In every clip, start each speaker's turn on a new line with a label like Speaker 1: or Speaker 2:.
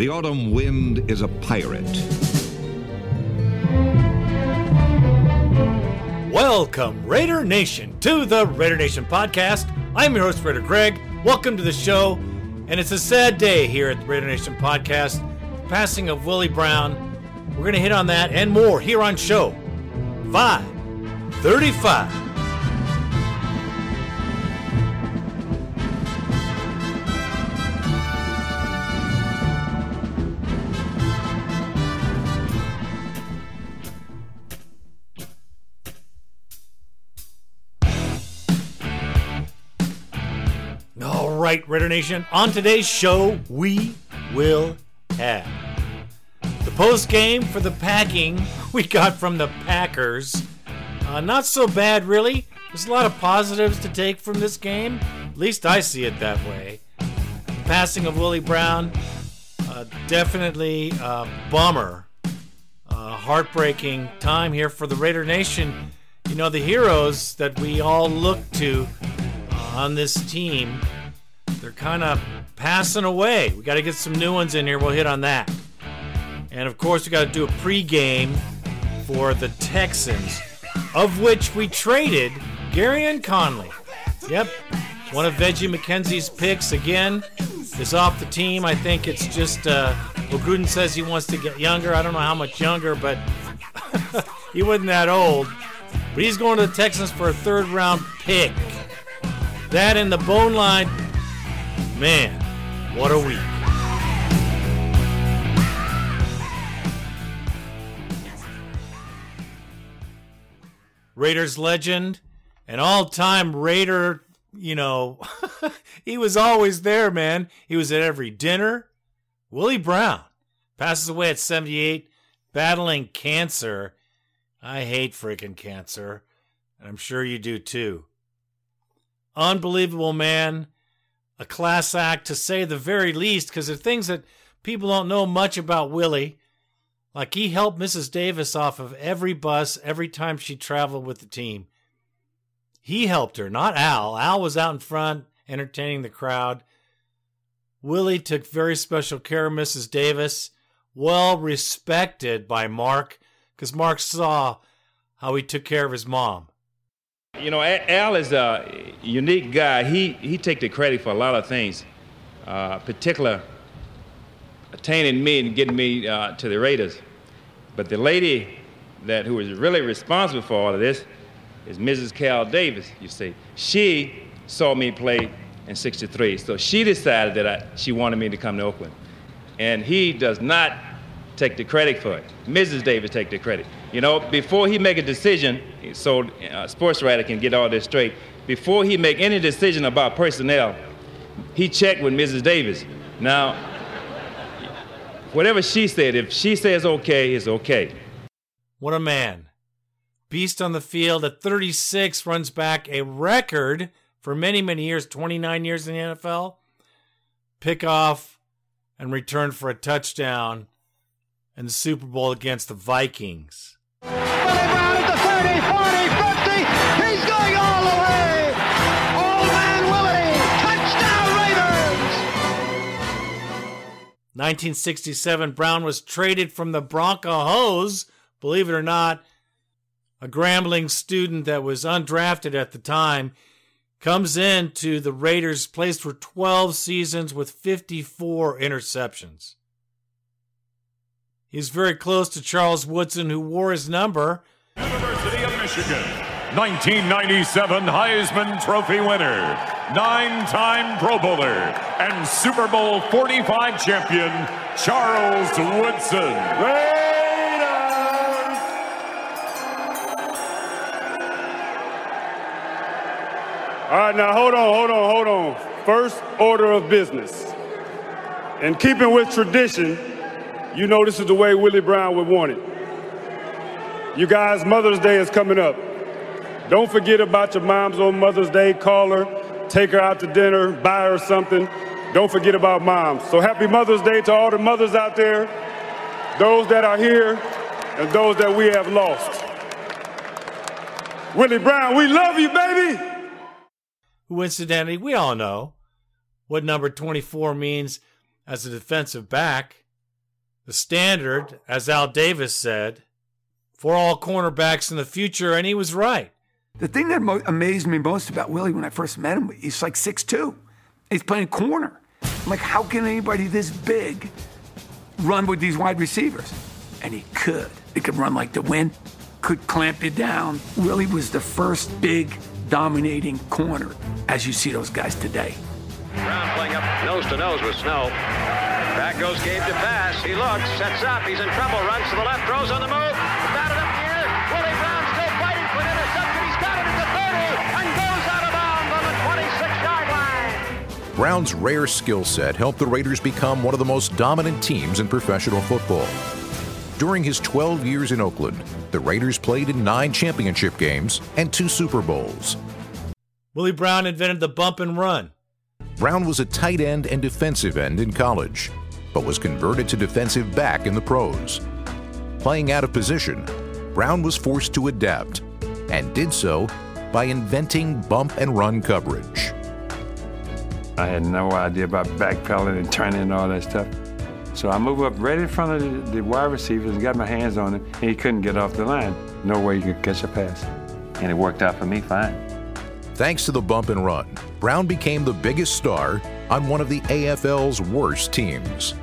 Speaker 1: The autumn wind is a pirate.
Speaker 2: Welcome, Raider Nation, to the Raider Nation podcast. I'm your host, Raider Greg. Welcome to the show. And it's a sad day here at the Raider Nation podcast. Passing of Willie Brown. We're going to hit on that and more here on show 535. Right, Raider Nation. On today's show, we will have the post game for the packing we got from the Packers. Uh, not so bad, really. There's a lot of positives to take from this game. At least I see it that way. The passing of Willie Brown, uh, definitely a bummer. Uh, heartbreaking time here for the Raider Nation. You know, the heroes that we all look to uh, on this team, they're kind of passing away. We got to get some new ones in here. We'll hit on that. And of course, we got to do a pregame for the Texans, of which we traded Gareon Conley. Yep, one of Reggie McKenzie's picks again is off the team. I think it's just, uh, well, Gruden says he wants to get younger. I don't know how much younger, but he wasn't that old. But he's going to the Texans for a third round pick. That in the bone line, man, what a week. Raiders legend, an all time Raider, you know, he was always there, man. He was at every dinner. Willie Brown passes away at 78, battling cancer. I hate freaking cancer, and I'm sure you do too. Unbelievable man, a class act to say the very least, because there are things that people don't know much about Willie. Like he helped Mrs. Davis off of every bus every time she traveled with the team. He helped her, not Al. Al was out in front entertaining the crowd. Willie took very special care of Mrs. Davis, well respected by Mark, because Mark saw how he took care of his mom.
Speaker 3: You know, Al is a unique guy. He he take the credit for a lot of things, uh, particular attaining me and getting me uh, to the Raiders. But the lady that who is really responsible for all of this is Mrs. Carol Davis. You see, she saw me play in '63, so she decided that I, she wanted me to come to Oakland, and he does not take the credit for it. Mrs. Davis take the credit. You know, before he make a decision, so uh, sports writer can get all this straight. Before he make any decision about personnel, he checked with Mrs. Davis. Now, whatever she said, if she says okay, it's okay.
Speaker 2: What a man. Beast on the field at 36 runs back a record for many, many years 29 years in the NFL. Pick off and return for a touchdown in the Super Bowl against the Vikings.
Speaker 4: Willie Brown at the 30, 40, 50. He's going all the way. Old man Willie. Touchdown Raiders.
Speaker 2: 1967, Brown was traded from the Broncos, believe it or not. A Grambling student that was undrafted at the time comes in to the Raiders, plays for 12 seasons with 54 interceptions. He's very close to Charles Woodson, who wore his number.
Speaker 5: University of Michigan, 1997 Heisman Trophy winner, nine time Pro Bowler, and Super Bowl 45 champion, Charles Woodson. Raiders!
Speaker 6: All right, now hold on, hold on, hold on. First order of business. In keeping with tradition, you know this is the way Willie Brown would want it. You guys, Mother's Day is coming up. Don't forget about your mom's on Mother's Day. Call her, take her out to dinner, buy her something. Don't forget about moms. So happy Mother's Day to all the mothers out there, those that are here, and those that we have lost. Willie Brown, we love you, baby.
Speaker 2: Who, incidentally, we all know what number 24 means as a defensive back. The standard, as Al Davis said, for all cornerbacks in the future, and he was right.
Speaker 7: The thing that mo- amazed me most about Willie when I first met him, he's like 6'2. He's playing corner. I'm like, how can anybody this big run with these wide receivers? And he could. He could run like the wind, could clamp you down. Willie was the first big, dominating corner as you see those guys today.
Speaker 8: Brown playing up nose to nose with Snow. Back goes Gabe to pass. He looks, sets up. He's in trouble. Runs to the left, throws on the move. Batted up here. Willie Brown still fighting for an interception. He's got it at the 30 and goes out of bounds on the 26-yard line.
Speaker 9: Brown's rare skill set helped the Raiders become one of the most dominant teams in professional football. During his 12 years in Oakland, the Raiders played in nine championship games and two Super Bowls.
Speaker 2: Willie Brown invented the bump and run.
Speaker 9: Brown was a tight end and defensive end in college, but was converted to defensive back in the pros. Playing out of position, Brown was forced to adapt and did so by inventing bump and run coverage.
Speaker 10: I had no idea about backpedaling and turning and all that stuff. So I moved up right in front of the, wide receivers and got my hands on him, and he couldn't get off the line. No way he could catch a pass. And it worked out for me fine.
Speaker 9: Thanks to the bump and run, Brown became the biggest star on one of the AFL's worst teams.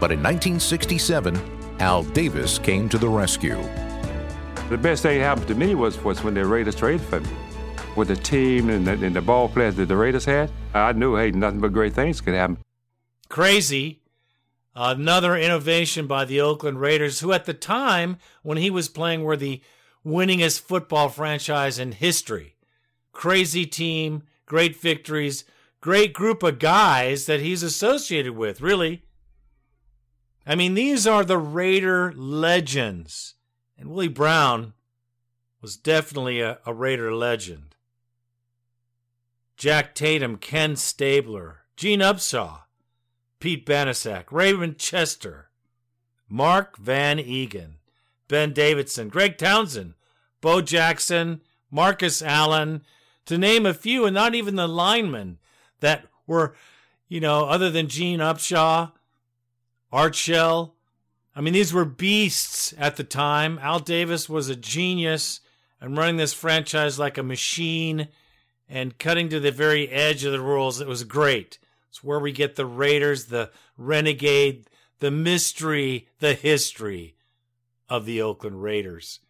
Speaker 9: But in 1967, Al Davis came to the rescue.
Speaker 10: The best thing that happened to me was, was when the Raiders traded for me. With the team and the, and the ball players that the Raiders had, I knew, hey, nothing but great things could happen.
Speaker 2: Crazy. Another innovation by the Oakland Raiders, who at the time when he was playing were the winningest football franchise in history. Crazy team, great victories, great group of guys that he's associated with, really. I mean, these are the Raider legends. And Willie Brown was definitely a, a Raider legend. Jack Tatum, Ken Stabler, Gene Upshaw, Pete Banaszak, Raymond Chester, Mark van Eeghen, Ben Davidson, Greg Townsend, Bo Jackson, Marcus Allen, to name a few, and not even the linemen that were, you know, other than Gene Upshaw, Art Shell. I mean, these were beasts at the time. Al Davis was a genius and running this franchise like a machine and cutting to the very edge of the rules. It was great. It's where we get the Raiders, the renegade, the mystery, the history of the Oakland Raiders.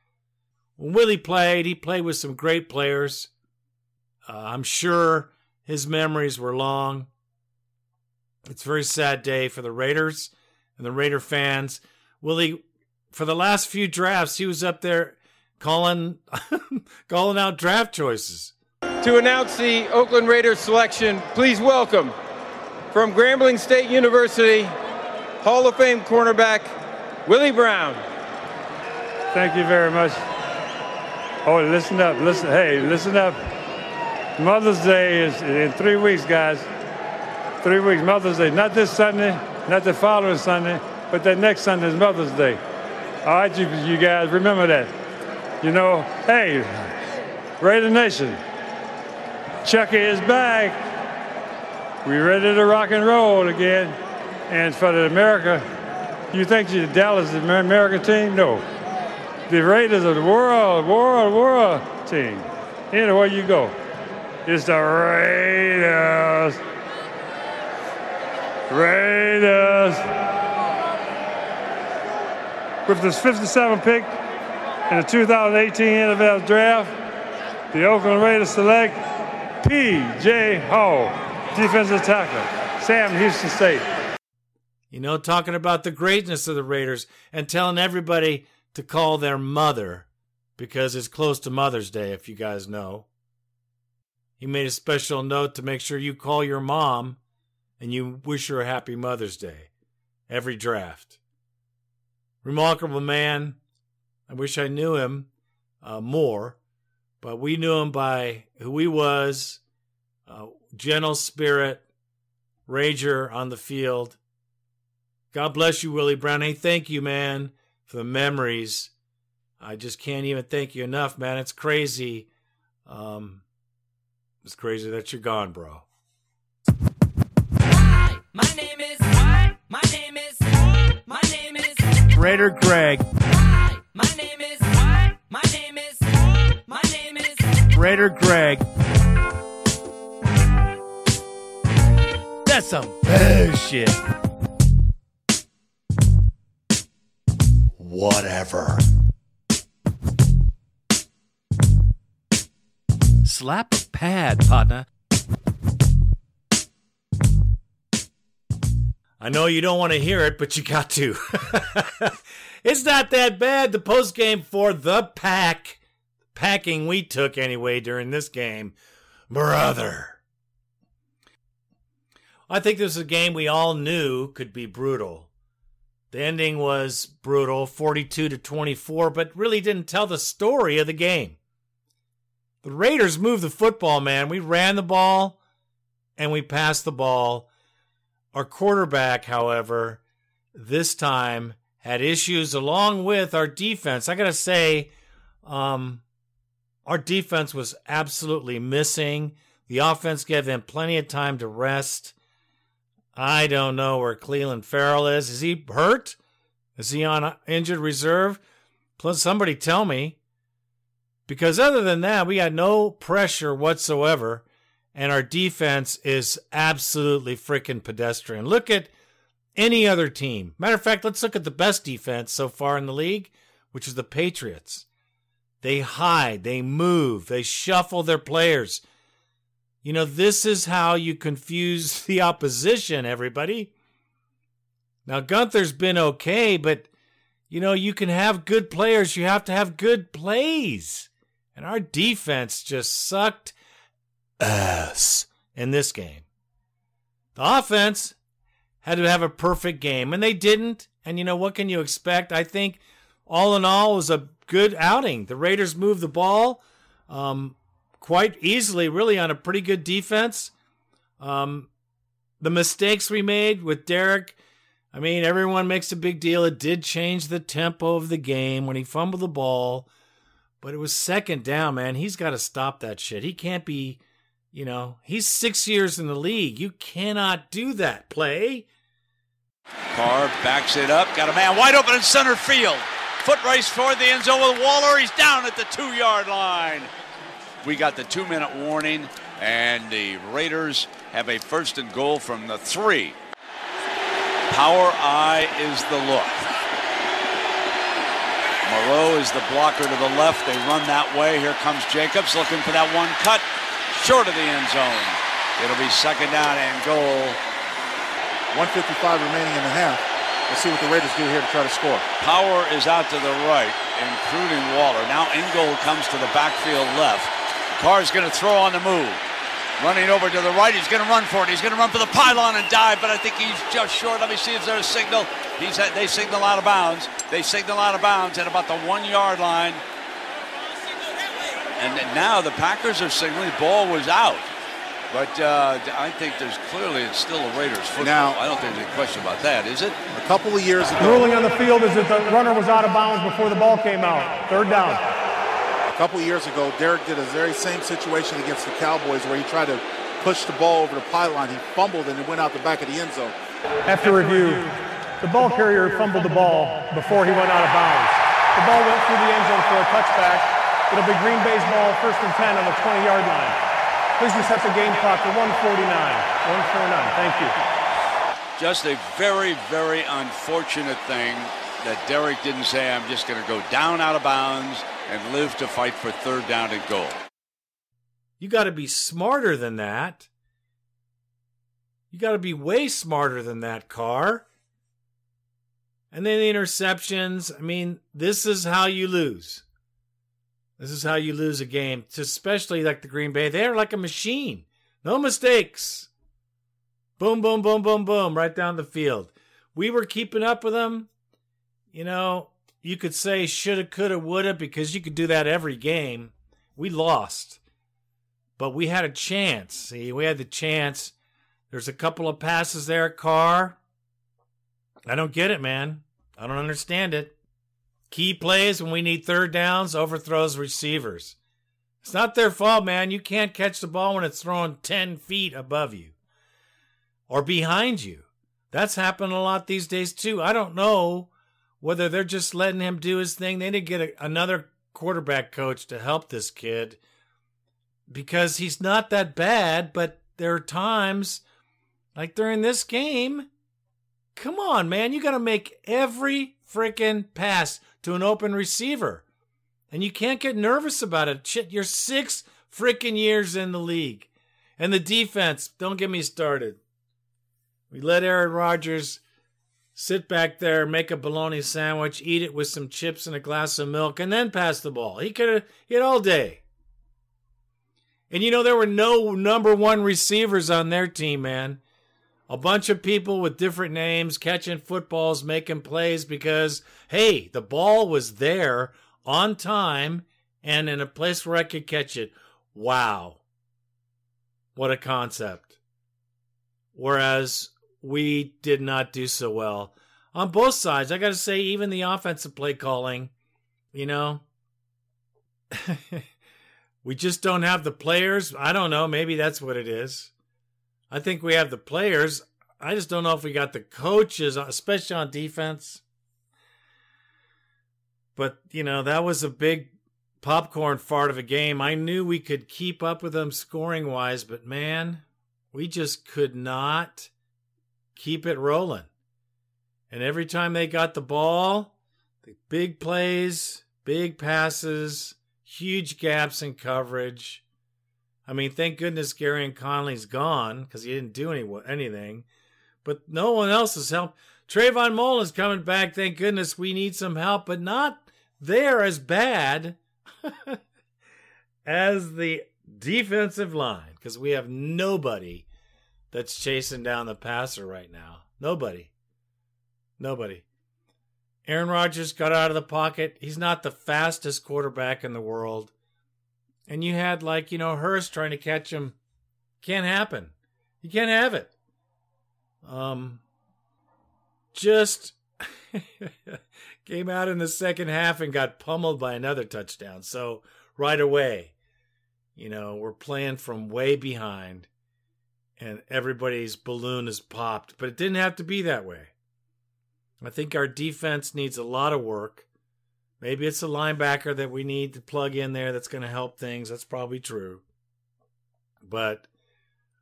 Speaker 2: When Willie played, he played with some great players. Uh, I'm sure his memories were long. It's a very sad day for the Raiders and the Raider fans. Willie, for the last few drafts, he was up there calling calling out draft choices.
Speaker 11: To announce the Oakland Raiders selection, please welcome from Grambling State University, Hall of Fame cornerback Willie Brown.
Speaker 6: Thank you very much. Oh, listen up. Listen. Hey, listen up. Mother's Day is in three weeks, guys. Three weeks, Mother's Day. Not this Sunday, not the following Sunday, but that next Sunday is Mother's Day. All right, you, you guys, remember that. You know, hey, Raider Nation, Chucky is back. We're ready to rock and roll again. And for the America, you think the Dallas is the American team? No. The Raiders are the world, world, world team. Anywhere you go, it's the Raiders. Raiders. With this 57 pick in the 2018 NFL Draft, the Oakland Raiders select P.J. Hall, defensive tackle, Sam Houston State.
Speaker 2: You know, talking about the greatness of the Raiders and telling everybody to call their mother because it's close to Mother's Day, if you guys know. He made a special note to make sure you call your mom and you wish her a happy Mother's Day every draft. Remarkable man. I wish I knew him uh, more, but we knew him by who he was uh, gentle spirit, rager on the field. God bless you, Willie Brown. Hey, thank you, man, for the memories. I just can't even thank you enough, man. It's crazy. Um, it's crazy that you're gone, bro.
Speaker 12: My name is. My name is. My name is.
Speaker 2: Raider Greg.
Speaker 12: My name is. My name is. My name is.
Speaker 2: Raider Greg. That's some bullshit. Whatever. Slap a pad, partner. I know you don't want to hear it, but you got to. it's not that bad. The post game for the pack, packing we took anyway during this game, brother. I think this is a game we all knew could be brutal. The ending was brutal, 42 to 24, but really didn't tell the story of the game. The Raiders moved the football, man. We ran the ball and we passed the ball. Our quarterback, however, this time had issues along with our defense. I got to say, um, our defense was absolutely missing. The offense gave them plenty of time to rest. I don't know where Clelin Ferrell is. Is he hurt? Is he on injured reserve? Plus, somebody tell me. Because other than that, we got no pressure whatsoever, and our defense is absolutely freaking pedestrian. Look at any other team. Matter of fact, let's look at the best defense so far in the league, which is the Patriots. They hide, they move, they shuffle their players. You know, this is how you confuse the opposition, everybody. Now, Gunther's been okay, but, you know, you can have good players. You have to have good plays. And our defense just sucked ass in this game. The offense had to have a perfect game, and they didn't. And, you know, what can you expect? I think, all in all, it was a good outing. The Raiders moved the ball. Um, quite easily, really, on a pretty good defense. Um, the mistakes we made with Derek, I mean, everyone makes a big deal. It did change the tempo of the game when he fumbled the ball, but it was second down, man. He's got to stop that shit. He can't be, you know, he's six years in the league. You cannot do that play.
Speaker 13: Carr backs it up, got a man wide open in center field. Foot race toward the end zone with Waller. He's down at the two yard line. We got the two minute warning, and the Raiders have a first and goal from the three. Power eye is the look. Moreau is the blocker to the left. They run that way. Here comes Jacobs looking for that one cut short of the end zone. It'll be second down and goal.
Speaker 14: 155 remaining in the half. Let's see what the Raiders do here to try to score.
Speaker 13: Power is out to the right, including Waller. Now Ingold comes to the backfield left. Carr's going to throw on the move. Running over to the right, he's going to run for it. He's going to run for the pylon and dive, but I think he's just short. Let me see if there's a signal. He's at, they signal out of bounds. They signal out of bounds at about the one yard line. And now the Packers are signaling the ball was out. But uh, I think there's clearly it's still a Raiders football.
Speaker 14: Now,
Speaker 13: I don't think there's any question about that, is it?
Speaker 14: A couple of years ago.
Speaker 15: The ruling on the field is that the runner was out of bounds before the ball came out. Third down.
Speaker 14: A couple years ago, Derek did a very same situation against the Cowboys where he tried to push the ball over the pylon. He fumbled and it went out the back of the end zone.
Speaker 15: After review, the ball carrier fumbled the ball before he went out of bounds. The ball went through the end zone for a touchback. It'll be Green Bay's ball, first and 10 on the 20 yard line. Please reset the game clock to 149. 149. Thank you.
Speaker 13: Just a very, very unfortunate thing that Derek didn't say, I'm just going to go down out of bounds and live to fight for third down and goal.
Speaker 2: You got to be smarter than that. You got to be way smarter than that, Carr. And then the interceptions. I mean, this is how you lose. This is how you lose a game, especially like the Green Bay. They're like a machine. No mistakes. Boom, boom, boom, boom, boom, right down the field. We were keeping up with them. You know, you could say shoulda, coulda, woulda, because you could do that every game. We lost. But we had a chance. See, we had the chance. There's a couple of passes there Carr. I don't get it, man. I don't understand it. Key plays when we need third downs, overthrows receivers. It's not their fault, man. You can't catch the ball when it's thrown 10 feet above you or behind you. That's happened a lot these days, too. I don't know whether they're just letting him do his thing. They didn't get a, another quarterback coach to help this kid because he's not that bad, but there are times, like during this game, come on, man, you got to make every freaking pass to an open receiver. And you can't get nervous about it. Shit, you're six freaking years in the league. And the defense, don't get me started. We let Aaron Rodgers sit back there, make a bologna sandwich, eat it with some chips and a glass of milk, and then pass the ball. He could have hit all day. And you know, there were no number one receivers on their team, man. A bunch of people with different names catching footballs, making plays because, hey, the ball was there on time and in a place where I could catch it. Wow. What a concept. Whereas we did not do so well on both sides. I got to say, even the offensive play calling, you know, we just don't have the players. I don't know. Maybe that's what it is. I think we have the players. I just don't know if we got the coaches, especially on defense. But, you know, that was a big popcorn fart of a game. I knew we could keep up with them scoring wise, but man, we just could not keep it rolling. And every time they got the ball, the big plays, big passes, huge gaps in coverage. I mean, thank goodness Gareon Conley's gone because he didn't do any anything. But no one else has helped. Trayvon Mullen's coming back. Thank goodness we need some help, but not there as bad as the defensive line because we have nobody that's chasing down the passer right now. Nobody. Nobody. Aaron Rodgers got out of the pocket. He's not the fastest quarterback in the world. And you had, like, you know, Hurst trying to catch him. Can't happen. You can't have it. Um, just came out in the second half and got pummeled by another touchdown. So right away, you know, we're playing from way behind and everybody's balloon is popped, but it didn't have to be that way. I think our defense needs a lot of work. Maybe it's a linebacker that we need to plug in there that's going to help things. That's probably true. But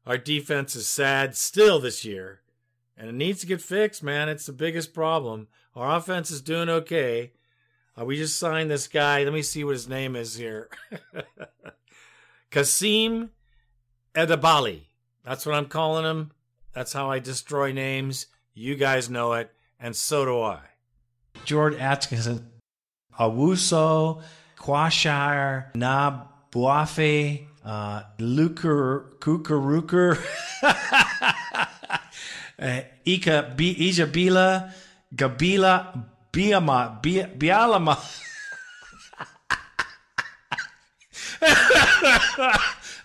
Speaker 2: our defense is sad still this year, and it needs to get fixed, man. It's the biggest problem. Our offense is doing okay. Uh, we just signed this guy. Let me see what his name is here. Kasim Edebali. That's what I'm calling him. That's how I destroy names. You guys know it and so do I.
Speaker 16: George Atkinson, Awuso, Quashire, Nab Buafe, uh, Luker, Kukaruker, uh, Ika Ijabila, Gabila, Biama, Bialama.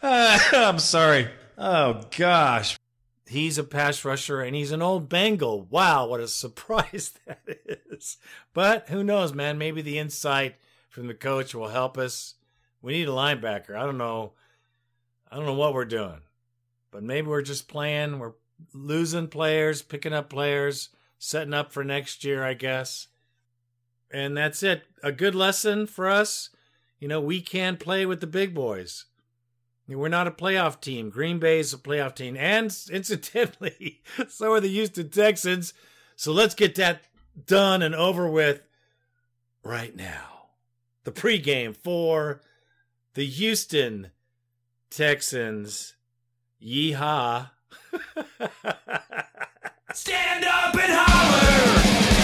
Speaker 16: I'm sorry. Oh, gosh
Speaker 2: he's a pass rusher and he's an old Bengal. Wow, what a surprise that is. But who knows, man? Maybe the insight from the coach will help us. We need a linebacker. I don't know. I don't know what we're doing. But maybe we're just playing. We're losing players, picking up players, setting up for next year, I guess. And that's it. A good lesson for us. You know, we can play with the big boys. We're not a playoff team. Green Bay is a playoff team. And incidentally, so are the Houston Texans. So let's get that done and over with right now. The pregame for the Houston Texans. Yeehaw.
Speaker 12: Stand up and holler.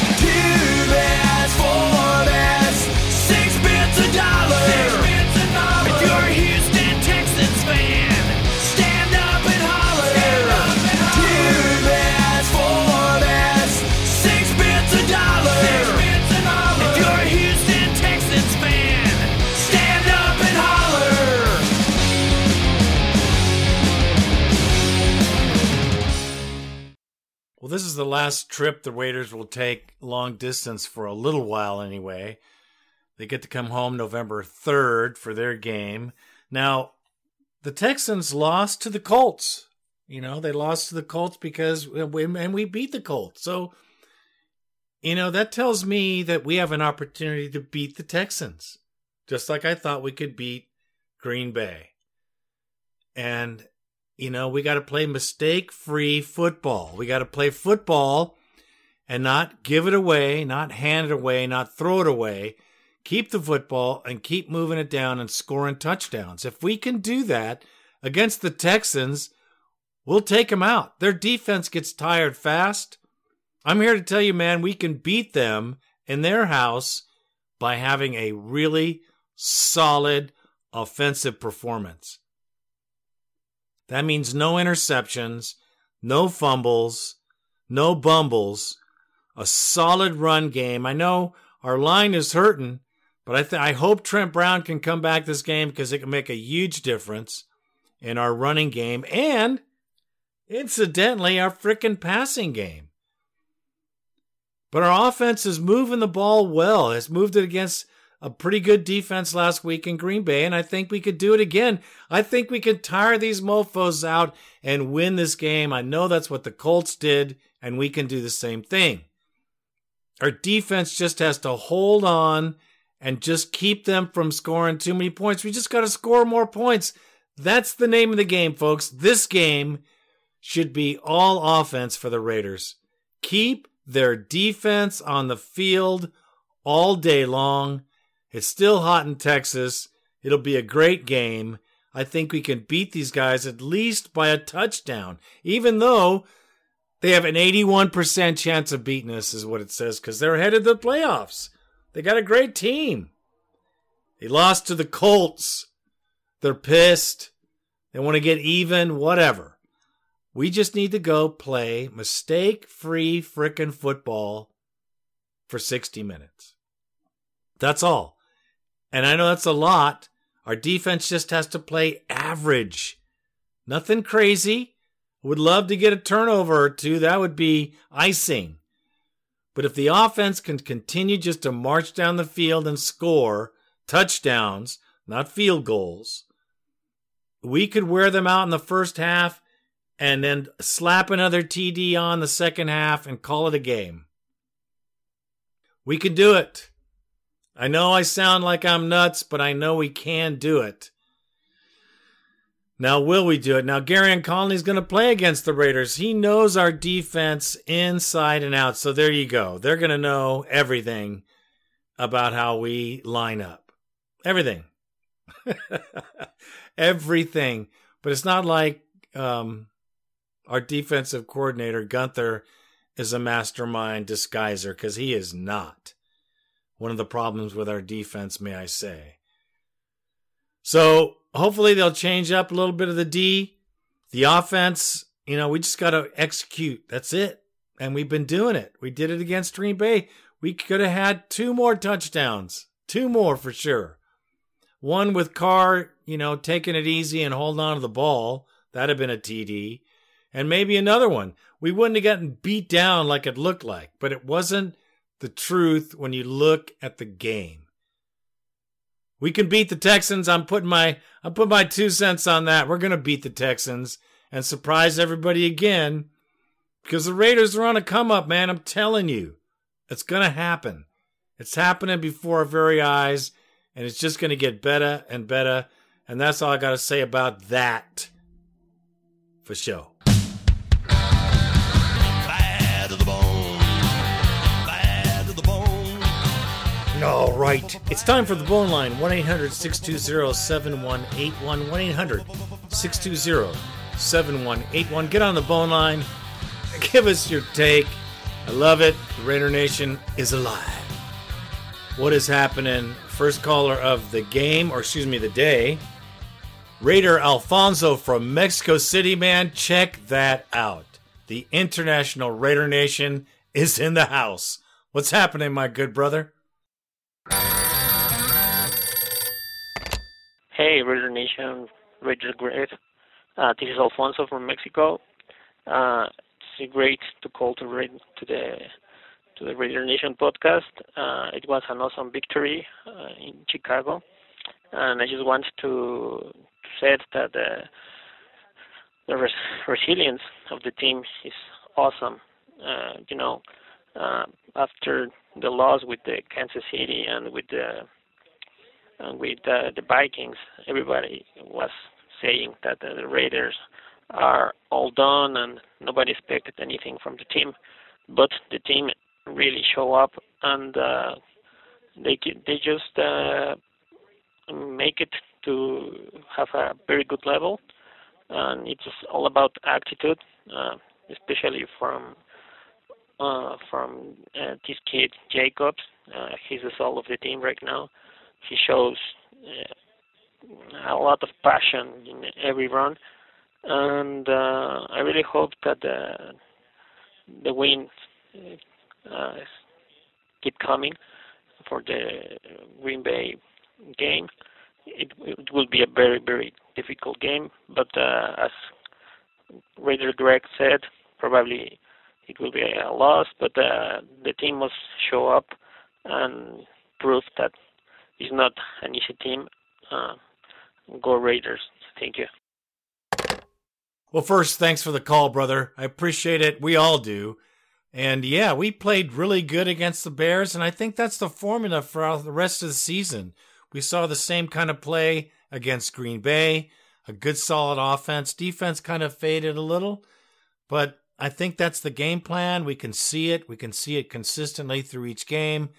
Speaker 2: This is the last trip the Raiders will take long distance for a little while anyway. They get to come home November 3rd for their game. Now, the Texans lost to the Colts. You know, they lost to the Colts because, and we beat the Colts. So, you know, that tells me that we have an opportunity to beat the Texans, just like I thought we could beat Green Bay. And, you know, we got to play mistake free football. We got to play football and not give it away, not hand it away, not throw it away. Keep the football and keep moving it down and scoring touchdowns. If we can do that against the Texans, we'll take them out. Their defense gets tired fast. I'm here to tell you, man, we can beat them in their house by having a really solid offensive performance. That means no interceptions, no fumbles, no bumbles, a solid run game. I know our line is hurting, but I th- I hope Trent Brown can come back this game because it can make a huge difference in our running game and incidentally our freaking passing game. But our offense is moving the ball well. It's moved it against a pretty good defense last week in Green Bay, and I think we could do it again. I think we could tire these mofos out and win this game. I know that's what the Colts did, and we can do the same thing. Our defense just has to hold on and just keep them from scoring too many points. We just got to score more points. That's the name of the game, folks. This game should be all offense for the Raiders. Keep their defense on the field all day long. It's still hot in Texas. It'll be a great game. I think we can beat these guys at least by a touchdown, even though they have an 81% chance of beating us, is what it says, because they're ahead of the playoffs. They got a great team. They lost to the Colts. They're pissed. They want to get even, whatever. We just need to go play mistake free frickin' football for 60 minutes. That's all. And I know that's a lot. Our defense just has to play average. Nothing crazy. Would love to get a turnover or two. That would be icing. But if the offense can continue just to march down the field and score touchdowns, not field goals, we could wear them out in the first half and then slap another TD on the second half and call it a game. We can do it. I know I sound like I'm nuts, but I know we can do it. Now, will we do it? Now, Gareon Conley's going to play against the Raiders. He knows our defense inside and out. So there you go. They're going to know everything about how we line up. Everything. everything. But it's not like um, our defensive coordinator, Gunther, is a mastermind disguiser because he is not. One of the problems with our defense, may I say. So hopefully they'll change up a little bit of the D. The offense, you know, we just got to execute. That's it. And we've been doing it. We did it against Green Bay. We could have had two more touchdowns. Two more for sure. One with Carr, you know, taking it easy and holding on to the ball. That'd have been a TD. And maybe another one. We wouldn't have gotten beat down like it looked like, but it wasn't the truth when you look at the game. We can beat the Texans. I'm putting my I'm putting my two cents on that. We're gonna beat the Texans and surprise everybody again. Because the Raiders are on a come up, man. I'm telling you. It's gonna happen. It's happening before our very eyes, and it's just gonna get better and better. And that's all I gotta say about that. For sure. All right. It's time for the bone line 1 800 620 7181. 1 800 620 7181. Get on the bone line. Give us your take. I love it. The Raider Nation is alive. What is happening? First caller of the game, or excuse me, the day. Raider Alfonso from Mexico City, man. Check that out. The International Raider Nation is in the house. What's happening, my good brother?
Speaker 17: Hey, Raider Nation, Raider Greg. Uh, this is Alfonso from Mexico. Uh, it's great to call to to the to the Raider Nation podcast. Uh, it was an awesome victory uh, in Chicago, and I just want to, to say that the res- resilience of the team is awesome. Uh, you know, uh, after the loss with the Kansas City and with the with uh, the Vikings, everybody was saying that the Raiders are all done and nobody expected anything from the team. But the team really show up and uh, they they just uh, make it to have a very good level, and it's all about attitude, uh, especially from uh, from uh, this kid Jacobs. Uh, he's the soul of the team right now. He shows uh, a lot of passion in every run, and uh, I really hope that the the win uh, keep coming for the Green Bay game. It, it will be a very very difficult game, but uh, as Raider Greg said, probably it will be a loss. But uh, the team must show up and prove that it's not an easy team. Uh, go Raiders! Thank you.
Speaker 2: Well, first, thanks for the call, brother. I appreciate it. We all do. And yeah, we played really good against the Bears, and I think that's the formula for the rest of the season. We saw the same kind of play against Green Bay, a good solid offense. Defense kind of faded a little, but I think that's the game plan. We can see it. We can see it consistently through each game.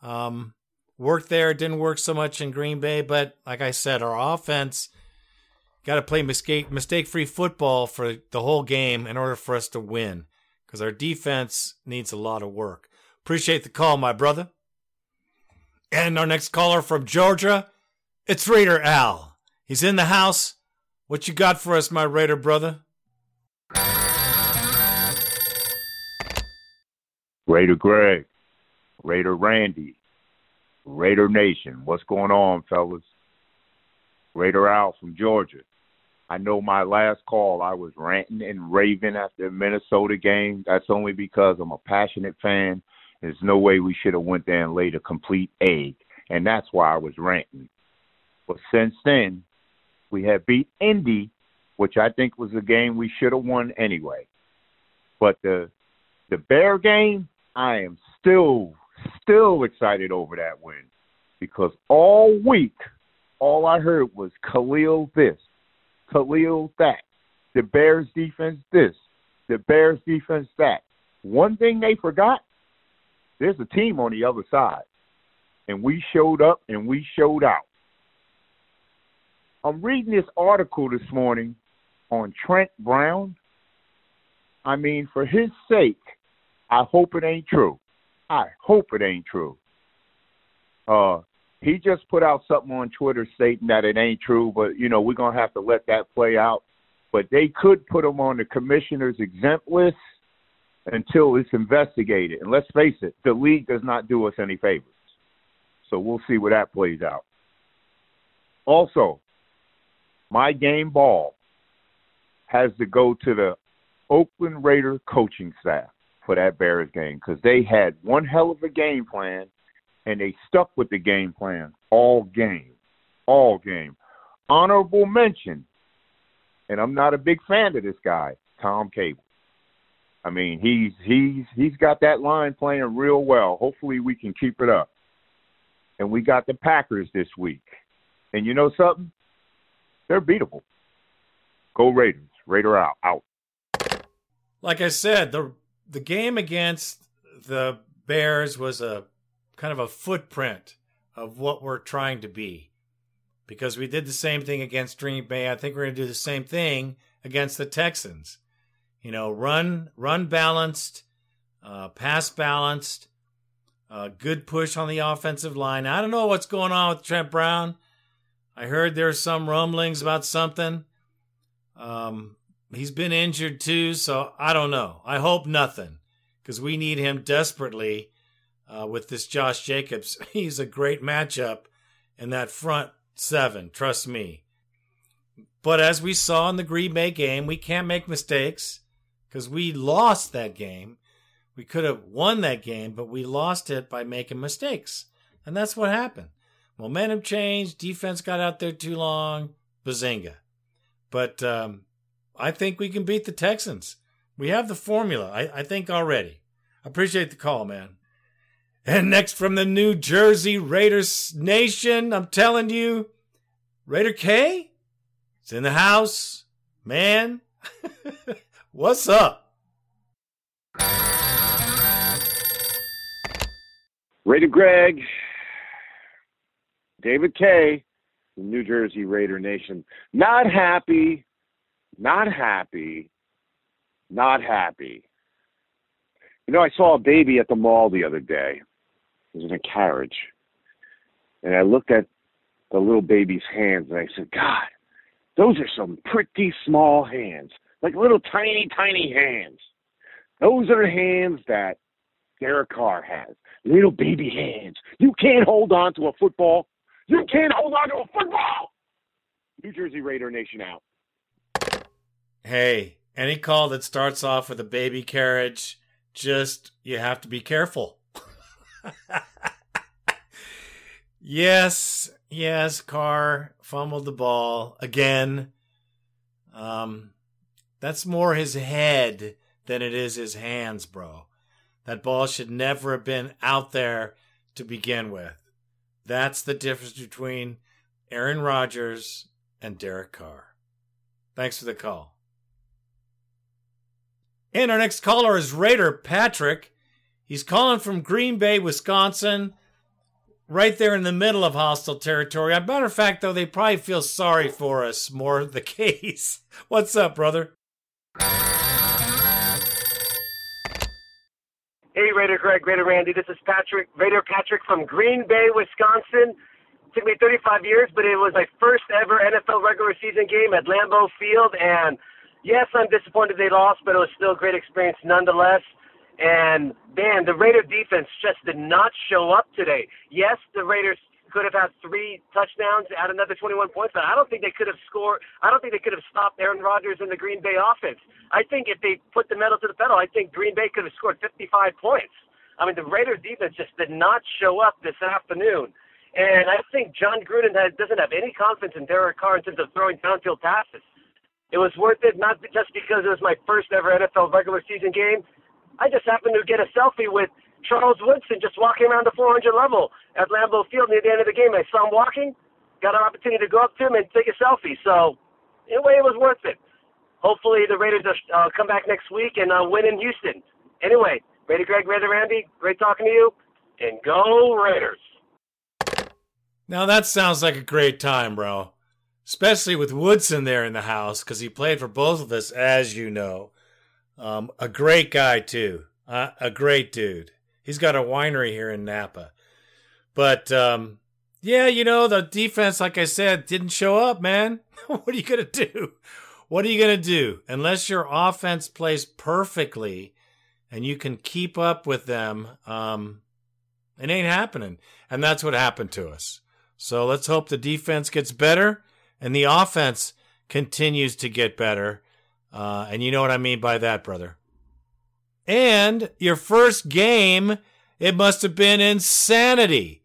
Speaker 2: Um, worked there, didn't work so much in Green Bay, but like I said, our offense got to play mistake mistake free football for the whole game in order for us to win because our defense needs a lot of work. Appreciate the call, my brother. And our next caller from Georgia, it's Raider Al. He's in the house. What you got for us, my Raider brother?
Speaker 18: Raider Greg, Raider Randy, Raider Nation. What's going on, fellas? Raider Al from Georgia. I know my last call I was ranting and raving after the Minnesota game. That's only because I'm a passionate fan. There's no way we should have went there and laid a complete egg, and that's why I was ranting. But since then, we have beat Indy, which I think was a game we should have won anyway. But the the Bear game, I am still still excited over that win because all week all I heard was Khalil this, Khalil that, the Bears defense this, the Bears defense that. One thing they forgot, there's a team on the other side. And we showed up and we showed out. I'm reading this article this morning on Trent Brown. I mean, for his sake, I hope it ain't true. I hope it ain't true. Uh, he just put out something on Twitter stating that it ain't true, but you know we're gonna have to let that play out. But they could put him on the commissioner's exempt list until it's investigated. And let's face it, the league does not do us any favors. So we'll see where that plays out. Also, my game ball has to go to the Oakland Raider coaching staff for that Bears game because they had one hell of a game plan and they stuck with the game plan all game. All game. Honorable mention, and I'm not a big fan of this guy, Tom Cable. I mean, he's he's he's got that line playing real well. Hopefully we can keep it up. And we got the Packers this week. And you know something? They're beatable. Go Raiders. Raider out. Out.
Speaker 2: Like I said, the the game against the Bears was a kind of a footprint of what we're trying to be. Because we did the same thing against Green Bay. I think we're going to do the same thing against the Texans. You know, run run balanced, uh, pass balanced, uh, good push on the offensive line. I don't know what's going on with Trent Brown. I heard there's some rumblings about something. Um, he's been injured too, so I don't know. I hope nothing because we need him desperately uh, with this Josh Jacobs. He's a great matchup in that front seven, trust me. But as we saw in the Green Bay game, we can't make mistakes because we lost that game. We could have won that game, but we lost it by making mistakes. And that's what happened. Momentum changed, defense got out there too long, bazinga. But um, I think we can beat the Texans. We have the formula, I, I think, already. Appreciate the call, man. And next from the New Jersey Raiders Nation, I'm telling you, Raider K is in the house. Man, what's up?
Speaker 19: Raider Greg, David K, New Jersey Raider Nation. Not happy, not happy, not happy. You know, I saw a baby at the mall the other day. It was in a carriage. And I looked at the little baby's hands and I said, God, those are some pretty small hands. Like little tiny, tiny hands. Those are hands that Derek Carr has. Little baby hands. You can't hold on to a football. You can't hold on to a football. New Jersey Raider Nation out.
Speaker 2: Hey, any call that starts off with a baby carriage, just you have to be careful. yes, yes, Carr fumbled the ball again. Um, that's more his head than it is his hands, bro. That ball should never have been out there to begin with. That's the difference between Aaron Rodgers and Derek Carr. Thanks for the call. And our next caller is Raider Patrick. He's calling from Green Bay, Wisconsin, right there in the middle of hostile territory. As a matter of fact, though, they probably feel sorry for us, more the case. What's up, brother?
Speaker 20: Hey, Raider Greg, Raider Randy. This is Patrick, Raider Patrick from Green Bay, Wisconsin. It took me 35 years, but it was my first ever NFL regular season game at Lambeau Field. And yes, I'm disappointed they lost, but it was still a great experience nonetheless. And man, the Raider defense just did not show up today. Yes, the Raiders could have had three touchdowns, add another 21 points, but I don't think they could have scored. I don't think they could have stopped Aaron Rodgers and the Green Bay offense. I think if they put the metal to the pedal, I think Green Bay could have scored 55 points. I mean, the Raiders defense just did not show up this afternoon. And I think Jon Gruden has, doesn't have any confidence in Derek Carr in terms of throwing downfield passes. It was worth it, not just because it was my first ever NFL regular season game. I just happened to get a selfie with Charles Woodson just walking around the 400 level at Lambeau Field near the end of the game. I saw him walking, got an opportunity to go up to him and take a selfie. So, in a way, it was worth it. Hopefully, the Raiders uh, come back next week and uh, win in Houston. Anyway, Raider Greg, Raider Randy, great talking to you, and go Raiders.
Speaker 2: Now that sounds like a great time, bro. Especially with Woodson there in the house, because he played for both of us, as you know. Um, a great guy, too. Uh, a great dude. He's got a winery here in Napa. But, um, yeah, you know, the defense, like I said, didn't show up, man. what are you to do? What are you to do? Unless your offense plays perfectly and you can keep up with them, um, it ain't happening. And that's what happened to us. So let's hope the defense gets better and the offense continues to get better. Uh, and you know what I mean by that, brother. And your first game, it must have been insanity.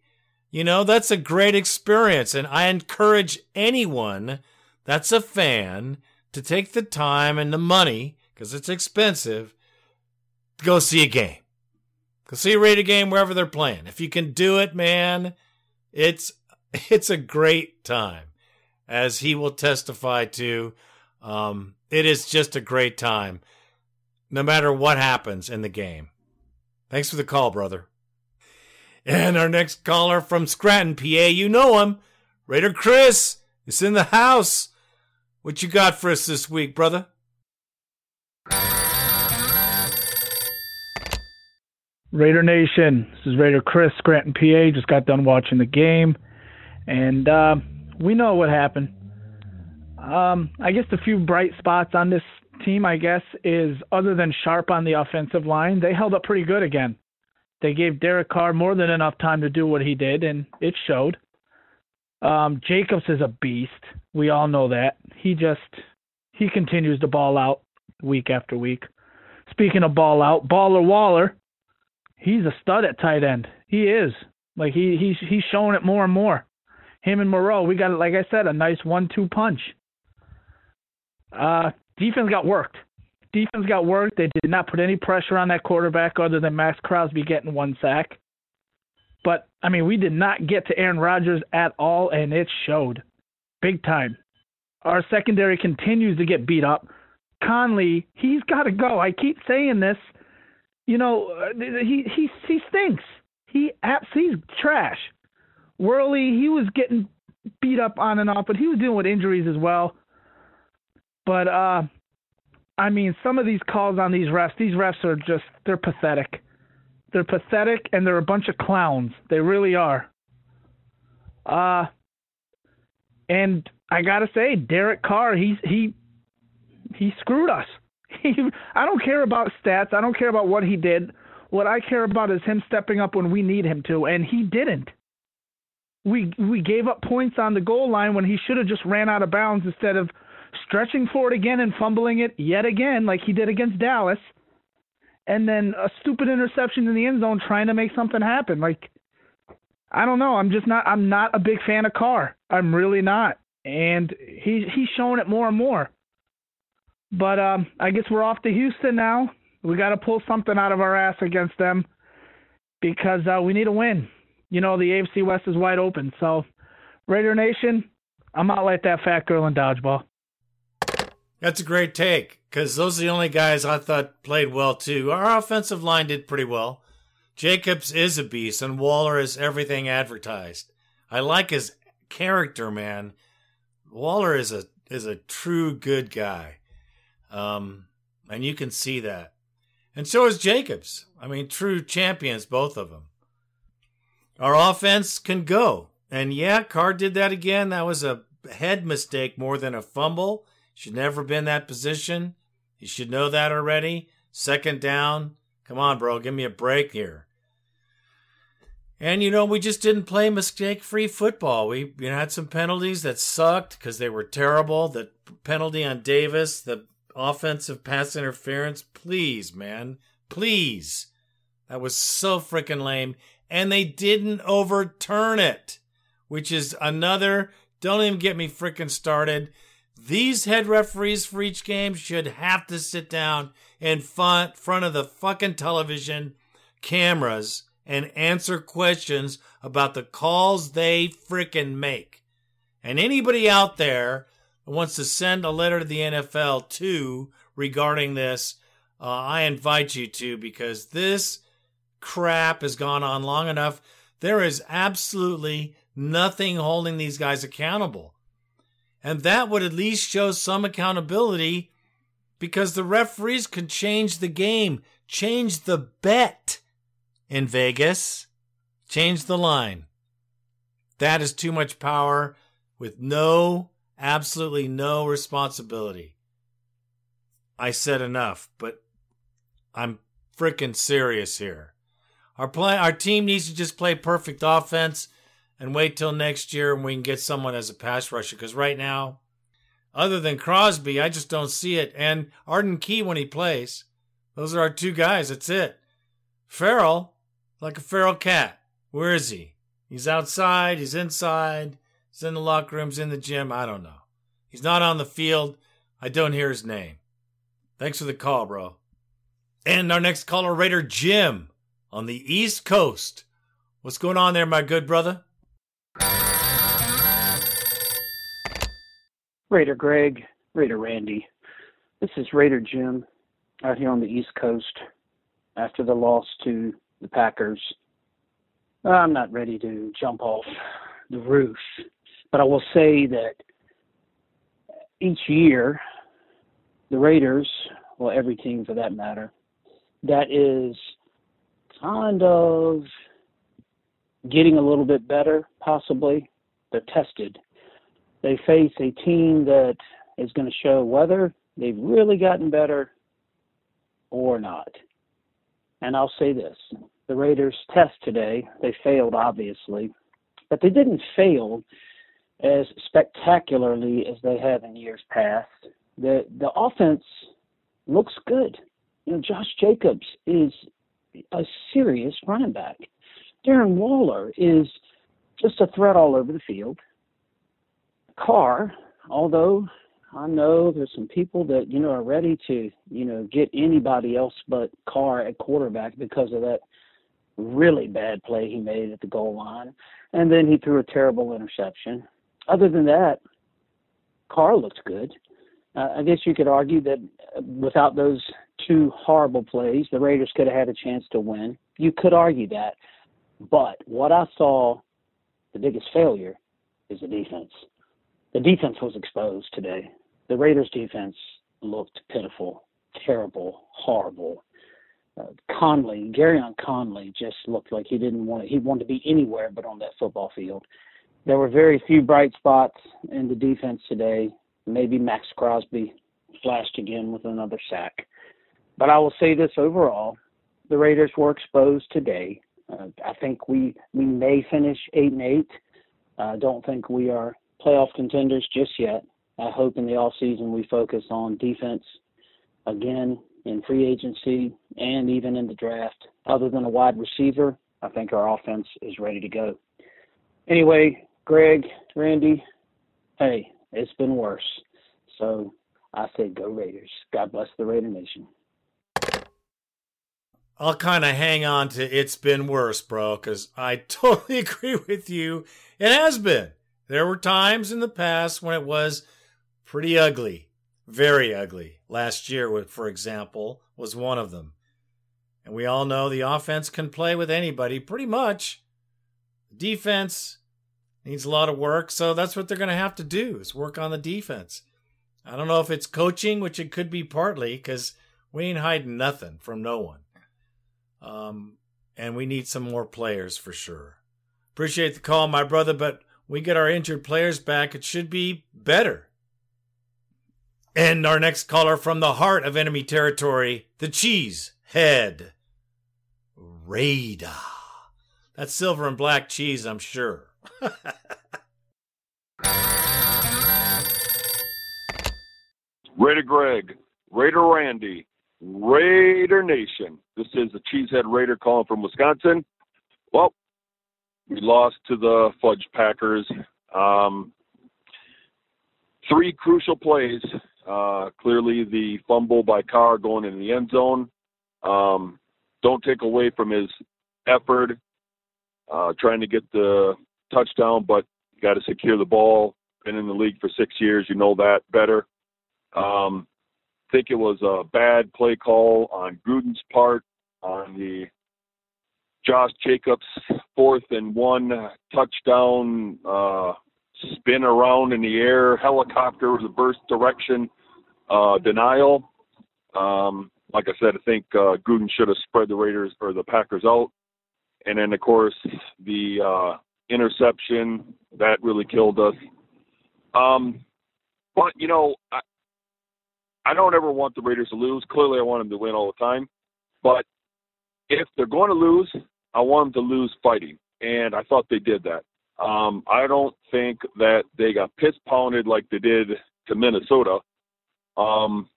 Speaker 2: You know, that's a great experience. And I encourage anyone that's a fan to take the time and the money, because it's expensive, to go see a game. Go see a Raider game wherever they're playing. If you can do it, man, it's it's a great time. As he will testify to, um, it is just a great time, no matter what happens in the game. Thanks for the call, brother. And our next caller from Scranton, PA, you know him. Raider Chris is in the house. What you got for us this week, brother?
Speaker 21: Raider Nation, this is Raider Chris, Scranton, PA. Just got done watching the game, and uh, we know what happened. Um, I guess the few bright spots on this team, I guess, is other than Sharp on the offensive line, they held up pretty good again. They gave Derek Carr more than enough time to do what he did, and it showed. Um, Jacobs is a beast. We all know that. He just he continues to ball out week after week. Speaking of ball out, Baller Waller, he's a stud at tight end. He is. Like he he's he's showing it more and more. Him and Moreau, we got like I said, a nice one-two punch. Uh, defense got worked. Defense got worked. They did not put any pressure on that quarterback other than Maxx Crosby getting one sack. But I mean, we did not get to Aaron Rodgers at all, and it showed big time. Our secondary continues to get beat up. Conley, he's got to go. I keep saying this. You know, uh, he he he stinks. He he's trash. Worley, he was getting beat up on and off, but he was dealing with injuries as well. But uh I mean, some of these calls on these refs, these refs are just they're pathetic. They're pathetic and they're a bunch of clowns. They really are. Uh and I got to say Derek Carr, he's he he screwed us. He, I don't care about stats. I don't care about what he did. What I care about is him stepping up when we need him to, and he didn't. We we gave up points on the goal line when he should have just ran out of bounds instead of stretching for it again and fumbling it yet again like he did against Dallas. And then a stupid interception in the end zone trying to make something happen. Like I don't know. I'm just not I'm not a big fan of Carr. I'm really not. And he he's showing it more and more. But um, I guess we're off to Houston now. We got to pull something out of our ass against them because uh, we need a win. You know, the AFC West is wide open. So, Raider Nation, I'm not like that fat girl in dodgeball.
Speaker 2: That's a great take because those are the only guys I thought played well too. Our offensive line did pretty well. Jacobs is a beast, and Waller is everything advertised. I like his character, man. Waller is a is a true good guy. Um, and you can see that. And so is Jacobs. I mean, true champions, both of them. Our offense can go. And yeah, Carr did that again. That was a head mistake more than a fumble. Should never been that position. You should know that already. Second down. Come on, bro. Give me a break here. And you know, we just didn't play mistake-free football. We you know, had some penalties that sucked because they were terrible. The penalty on Davis, the offensive pass interference. Please, man. Please. That was so freaking lame. And they didn't overturn it, which is another. Don't even get me freaking started. These head referees for each game should have to sit down in front, front of the fucking television cameras and answer questions about the calls they freaking make. And anybody out there wants to send a letter to the NFL too regarding this, uh, I invite you to because this crap has gone on long enough. There is absolutely nothing holding these guys accountable. And that would at least show some accountability because the referees can change the game, change the bet in Vegas, change the line. That is too much power with no absolutely no responsibility. I said enough, but I'm freaking serious here. Our play, our team needs to just play perfect offense and wait till next year when we can get someone as a pass rusher. Because right now, other than Crosby, I just don't see it. And Arden Key when he plays, those are our two guys. That's it. Ferrell, like a feral cat. Where is he? He's outside. He's inside. He's in the locker rooms, in the gym. I don't know. He's not on the field. I don't hear his name. Thanks for the call, bro. And our next caller, Raider Jim on the East Coast. What's going on there, my good brother?
Speaker 22: Raider Greg, Raider Randy. This is Raider Jim out here on the East Coast after the loss to the Packers. I'm not ready to jump off the roof but I will say that each year, the Raiders, well, every team for that matter, that is kind of getting a little bit better, possibly. They're tested. They face a team that is going to show whether they've really gotten better or not. And I'll say this the Raiders' test today, they failed, obviously, but they didn't fail as spectacularly as they have in years past. The the offense looks good. You know, Josh Jacobs is a serious running back. Darren Waller is just a threat all over the field. Carr, although I know there's some people that you know are ready to you know get anybody else but Carr at quarterback because of that really bad play he made at the goal line, and then he threw a terrible interception. Other than that, Carr looked good. Uh, I guess you could argue that without those two horrible plays, the Raiders could have had a chance to win. You could argue that, but what I saw, the biggest failure, is the defense. The defense was exposed today. The Raiders' defense looked pitiful, terrible, horrible. Uh, Conley, Gareon Conley, just looked like he didn't want to, he wanted to be anywhere but on that football field. There were very few bright spots in the defense today. Maybe Maxx Crosby flashed again with another sack. But I will say this overall: the Raiders were exposed today. Uh, I think we we may finish eight and eight. I uh, don't think we are playoff contenders just yet. I hope in the off season we focus on defense again in free agency and even in the draft. Other than a wide receiver, I think our offense is ready to go. Anyway, Greg, Randy, hey, it's been worse. So I say go Raiders. God bless the Raider Nation.
Speaker 2: I'll kind of hang on to it's been worse, bro, because I totally agree with you. It has been. There were times in the past when it was pretty ugly, very ugly. Last year, for example, was one of them. And we all know the offense can play with anybody pretty much. Defense needs a lot of work, so that's what they're going to have to do is work on the defense. I don't know if it's coaching, which it could be partly, because we ain't hiding nothing from no one. Um, and we need some more players for sure. Appreciate the call, my brother, but we get our injured players back, it should be better. And our next caller from the heart of enemy territory, the cheese head. That's silver and black cheese, I'm sure.
Speaker 23: Raider Greg, Raider Randy, Raider Nation. This is the Cheesehead Raider calling from Wisconsin. Well, we lost to the Fudge Packers. Um, three crucial plays. Uh, clearly, the fumble by Carr going in the end zone. Um, don't take away from his effort uh, trying to get the touchdown, but got to secure the ball. Been in the league for six years, you know that better. Um, think it was a bad play call on Gruden's part on the Josh Jacobs fourth and one touchdown uh, spin around in the air helicopter reverse direction uh, denial. Um, like I said, I think uh, Gruden should have spread the Raiders or the Packers out, and then of course the uh, interception that really killed us. Um, but you know, I don't ever want the Raiders to lose. Clearly, I want them to win all the time. But if they're going to lose, I want them to lose fighting. And I thought they did that. Um, I don't think that they got piss pounded like they did to Minnesota. Um,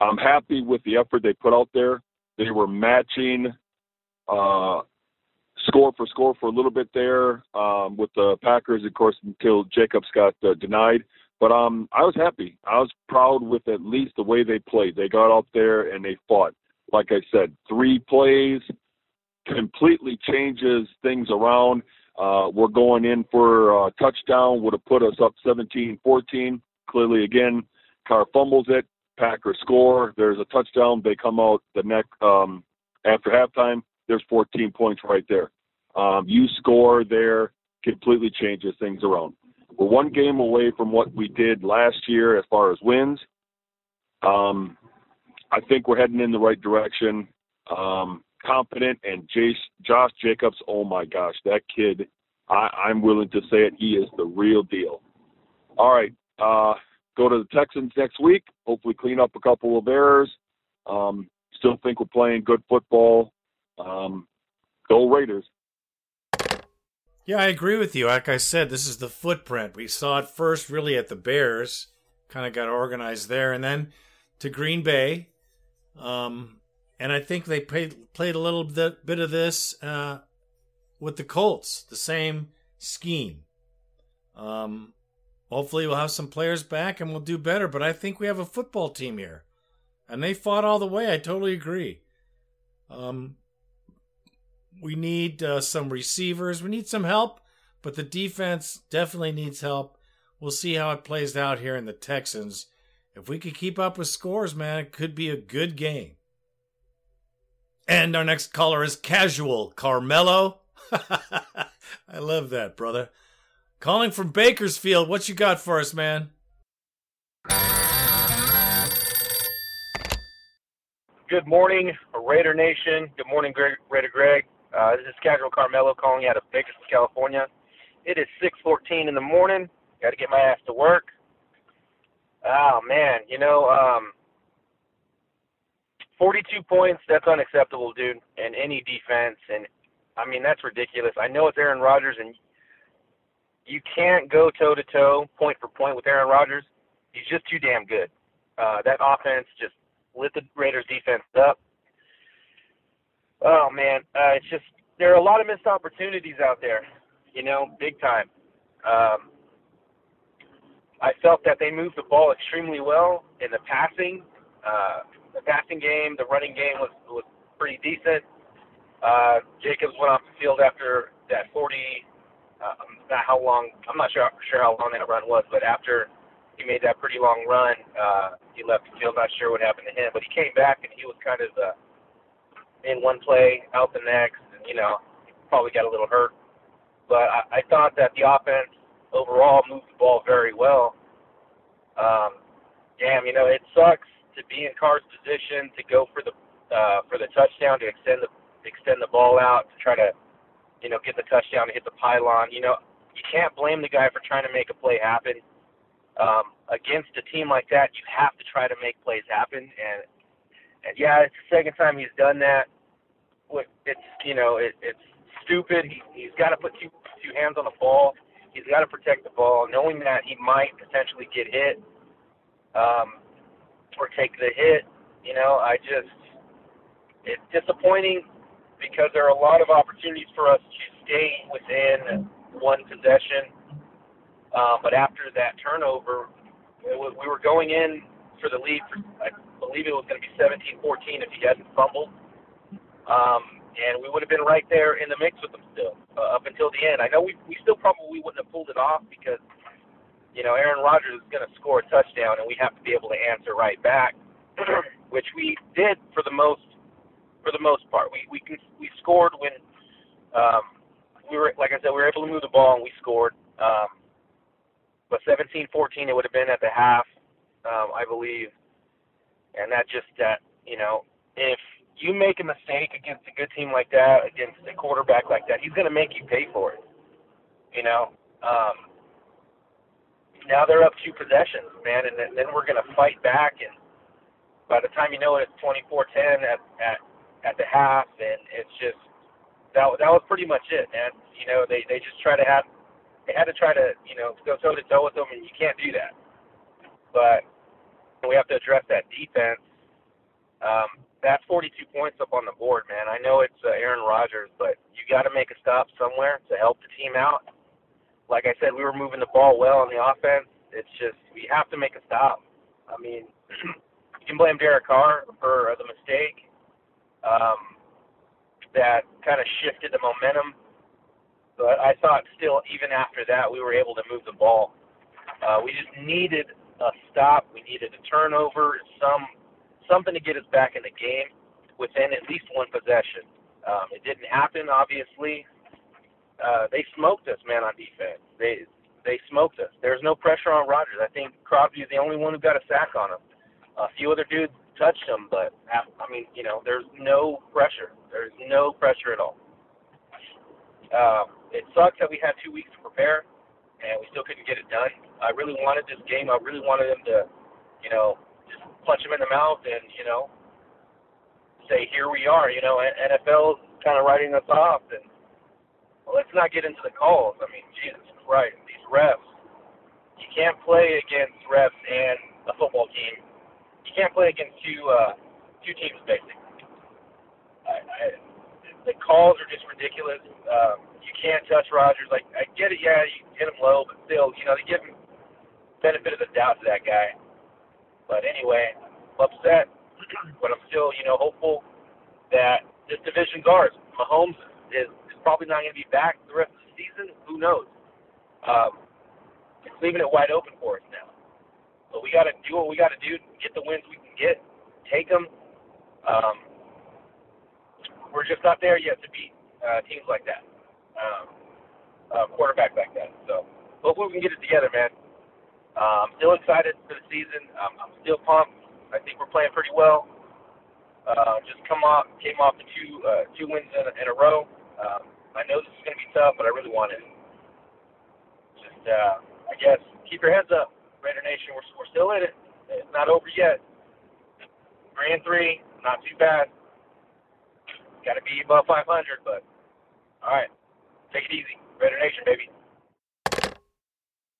Speaker 23: I'm happy with the effort they put out there. They were matching uh, score for score for a little bit there um, with the Packers, of course, until Jacobs got uh, denied. But um, I was happy. I was proud with at least the way they played. They got out there and they fought. Like I said, three plays completely changes things around. Uh, we're going in for a touchdown, would have put us up 17-14. Clearly, again, Carr fumbles it. Packers score. There's a touchdown. They come out the next um, after halftime. There's 14 points right there. Um, you score there, completely changes things around. We're one game away from what we did last year as far as wins. Um, I think we're heading in the right direction. Um, confident and Jace, Josh Jacobs, oh my gosh, that kid, I, I'm willing to say it, he is the real deal. All right, uh, go to the Texans next week. Hopefully, clean up a couple of errors. Um, still think we're playing good football. Um, go Raiders.
Speaker 2: Yeah, I agree with you. Like I said, this is the footprint. We saw it first really at the Bears, kind of got organized there, and then to Green Bay. Um, and I think they played, played a little bit, bit of this uh, with the Colts, the same scheme. Um, Hopefully, we'll have some players back and we'll do better. But I think we have a football team here, and they fought all the way. I totally agree. Um, we need uh, some receivers. We need some help, but the defense definitely needs help. We'll see how it plays out here in the Texans. If we could keep up with scores, man, it could be a good game. And our next caller is Casual Carmelo. I love that, brother. Calling from Bakersfield, what you got for us, man?
Speaker 24: Good morning, Raider Nation. Good morning, Greg, Raider Greg. Uh, this is Casual Carmelo calling out of Bakersfield, California. It is 6:14 in the morning. Got to get my ass to work. Oh man, you know, um, 42 points. That's unacceptable, dude. And any defense, and I mean that's ridiculous. I know it's Aaron Rodgers, and you can't go toe to toe, point for point with Aaron Rodgers. He's just too damn good. Uh, that offense just lit the Raiders defense up. Oh man, uh, it's just there are a lot of missed opportunities out there, you know, big time. Um, I felt that they moved the ball extremely well in the passing. Uh, the passing game, the running game was was pretty decent. Uh, Jacobs went off the field after that 40. Uh, not how long. I'm not sure sure how long that run was, but after he made that pretty long run, uh, he left the field. Not sure what happened to him, but he came back and he was kind of uh, in one play, out the next. And, you know, probably got a little hurt. But I, I thought that the offense overall moved the ball very well. Um, damn, you know, it sucks to be in Carr's position to go for the uh, for the touchdown to extend the extend the ball out to try to you know get the touchdown to hit the pylon. You know, you can't blame the guy for trying to make a play happen. Um, against a team like that, you have to try to make plays happen. And yeah, it's the second time he's done that. It's you know it, it's stupid. He he's got to put two two hands on the ball. He's got to protect the ball, knowing that he might potentially get hit um, or take the hit. You know, I just it's disappointing because there are a lot of opportunities for us to stay within one possession. Uh, but after that turnover, we were going in for the lead. For, believe it was going to be 17-14 if he hadn't fumbled. Um, and we would have been right there in the mix with them still uh, up until the end. I know we we still probably wouldn't have pulled it off because you know Aaron Rodgers is going to score a touchdown and we have to be able to answer right back, which we did for the most for the most part. We we we scored when um, we were like I said we were able to move the ball and we scored. Um, but 17-14 it would have been at the half, um, I believe, and that just that you know if you make a mistake against a good team like that, against a quarterback like that, he's going to make you pay for it. You know. Um, now they're up two possessions, man, and then, then we're going to fight back. And by the time you know it, it's 24-10 at at at the half, and it's just that that was pretty much it, man. You know, they they just try to have they had to try to you know go toe to toe with them, and you can't do that. But we have to address that defense. Um, that's 42 points up on the board, man. I know it's uh, Aaron Rodgers, but you got to make a stop somewhere to help the team out. Like I said, we were moving the ball well on the offense. It's just we have to make a stop. I mean, you can blame Derek Carr for uh, the mistake um, that kind of shifted the momentum. But I thought still, even after that, we were able to move the ball. Uh, we just needed a stop. We needed a turnover, some something to get us back in the game within at least one possession. Um, it didn't happen, obviously. Uh, they smoked us, man, on defense. They they smoked us. There's no pressure on Rodgers. I think Crosby is the only one who got a sack on him. A few other dudes touched him, but I mean, you know, there's no pressure. There's no pressure at all. Um, it sucks that we had two weeks to prepare, and we still couldn't get it done. I really wanted this game. I really wanted them to, you know, just punch him in the mouth and you know say here we are. You know, NFL kind of writing us off, and well, let's not get into the calls. I mean, Jesus Christ, these refs. You can't play against refs and a football team. You can't play against two uh, two teams basically. I, I, the calls are just ridiculous. Um, you can't touch Rodgers. Like I get it, yeah, you hit him low, but still, you know, they give him benefit of the doubt to that guy. But anyway, I'm upset, but I'm still, you know, hopeful that this division's ours. Mahomes is, is probably not going to be back the rest of the season. Who knows? Um, it's leaving it wide open for us now. But we got to do what we got to do, get the wins we can get, take them. Um, we're just not there yet to beat uh, teams like that, um, uh, quarterback like that. So hopefully we can get it together, man. Uh, I'm still excited for the season. Um, I'm still pumped. I think we're playing pretty well. Uh, just come off, came off the two uh, two wins in a, in a row. Um, I know this is going to be tough, but I really want it. Just, uh, I guess, keep your heads up, Raider Nation. We're we're still in it. It's not over yet. Three and three, not too bad. Got to be above 500, but all right, take it easy, Raider Nation, baby.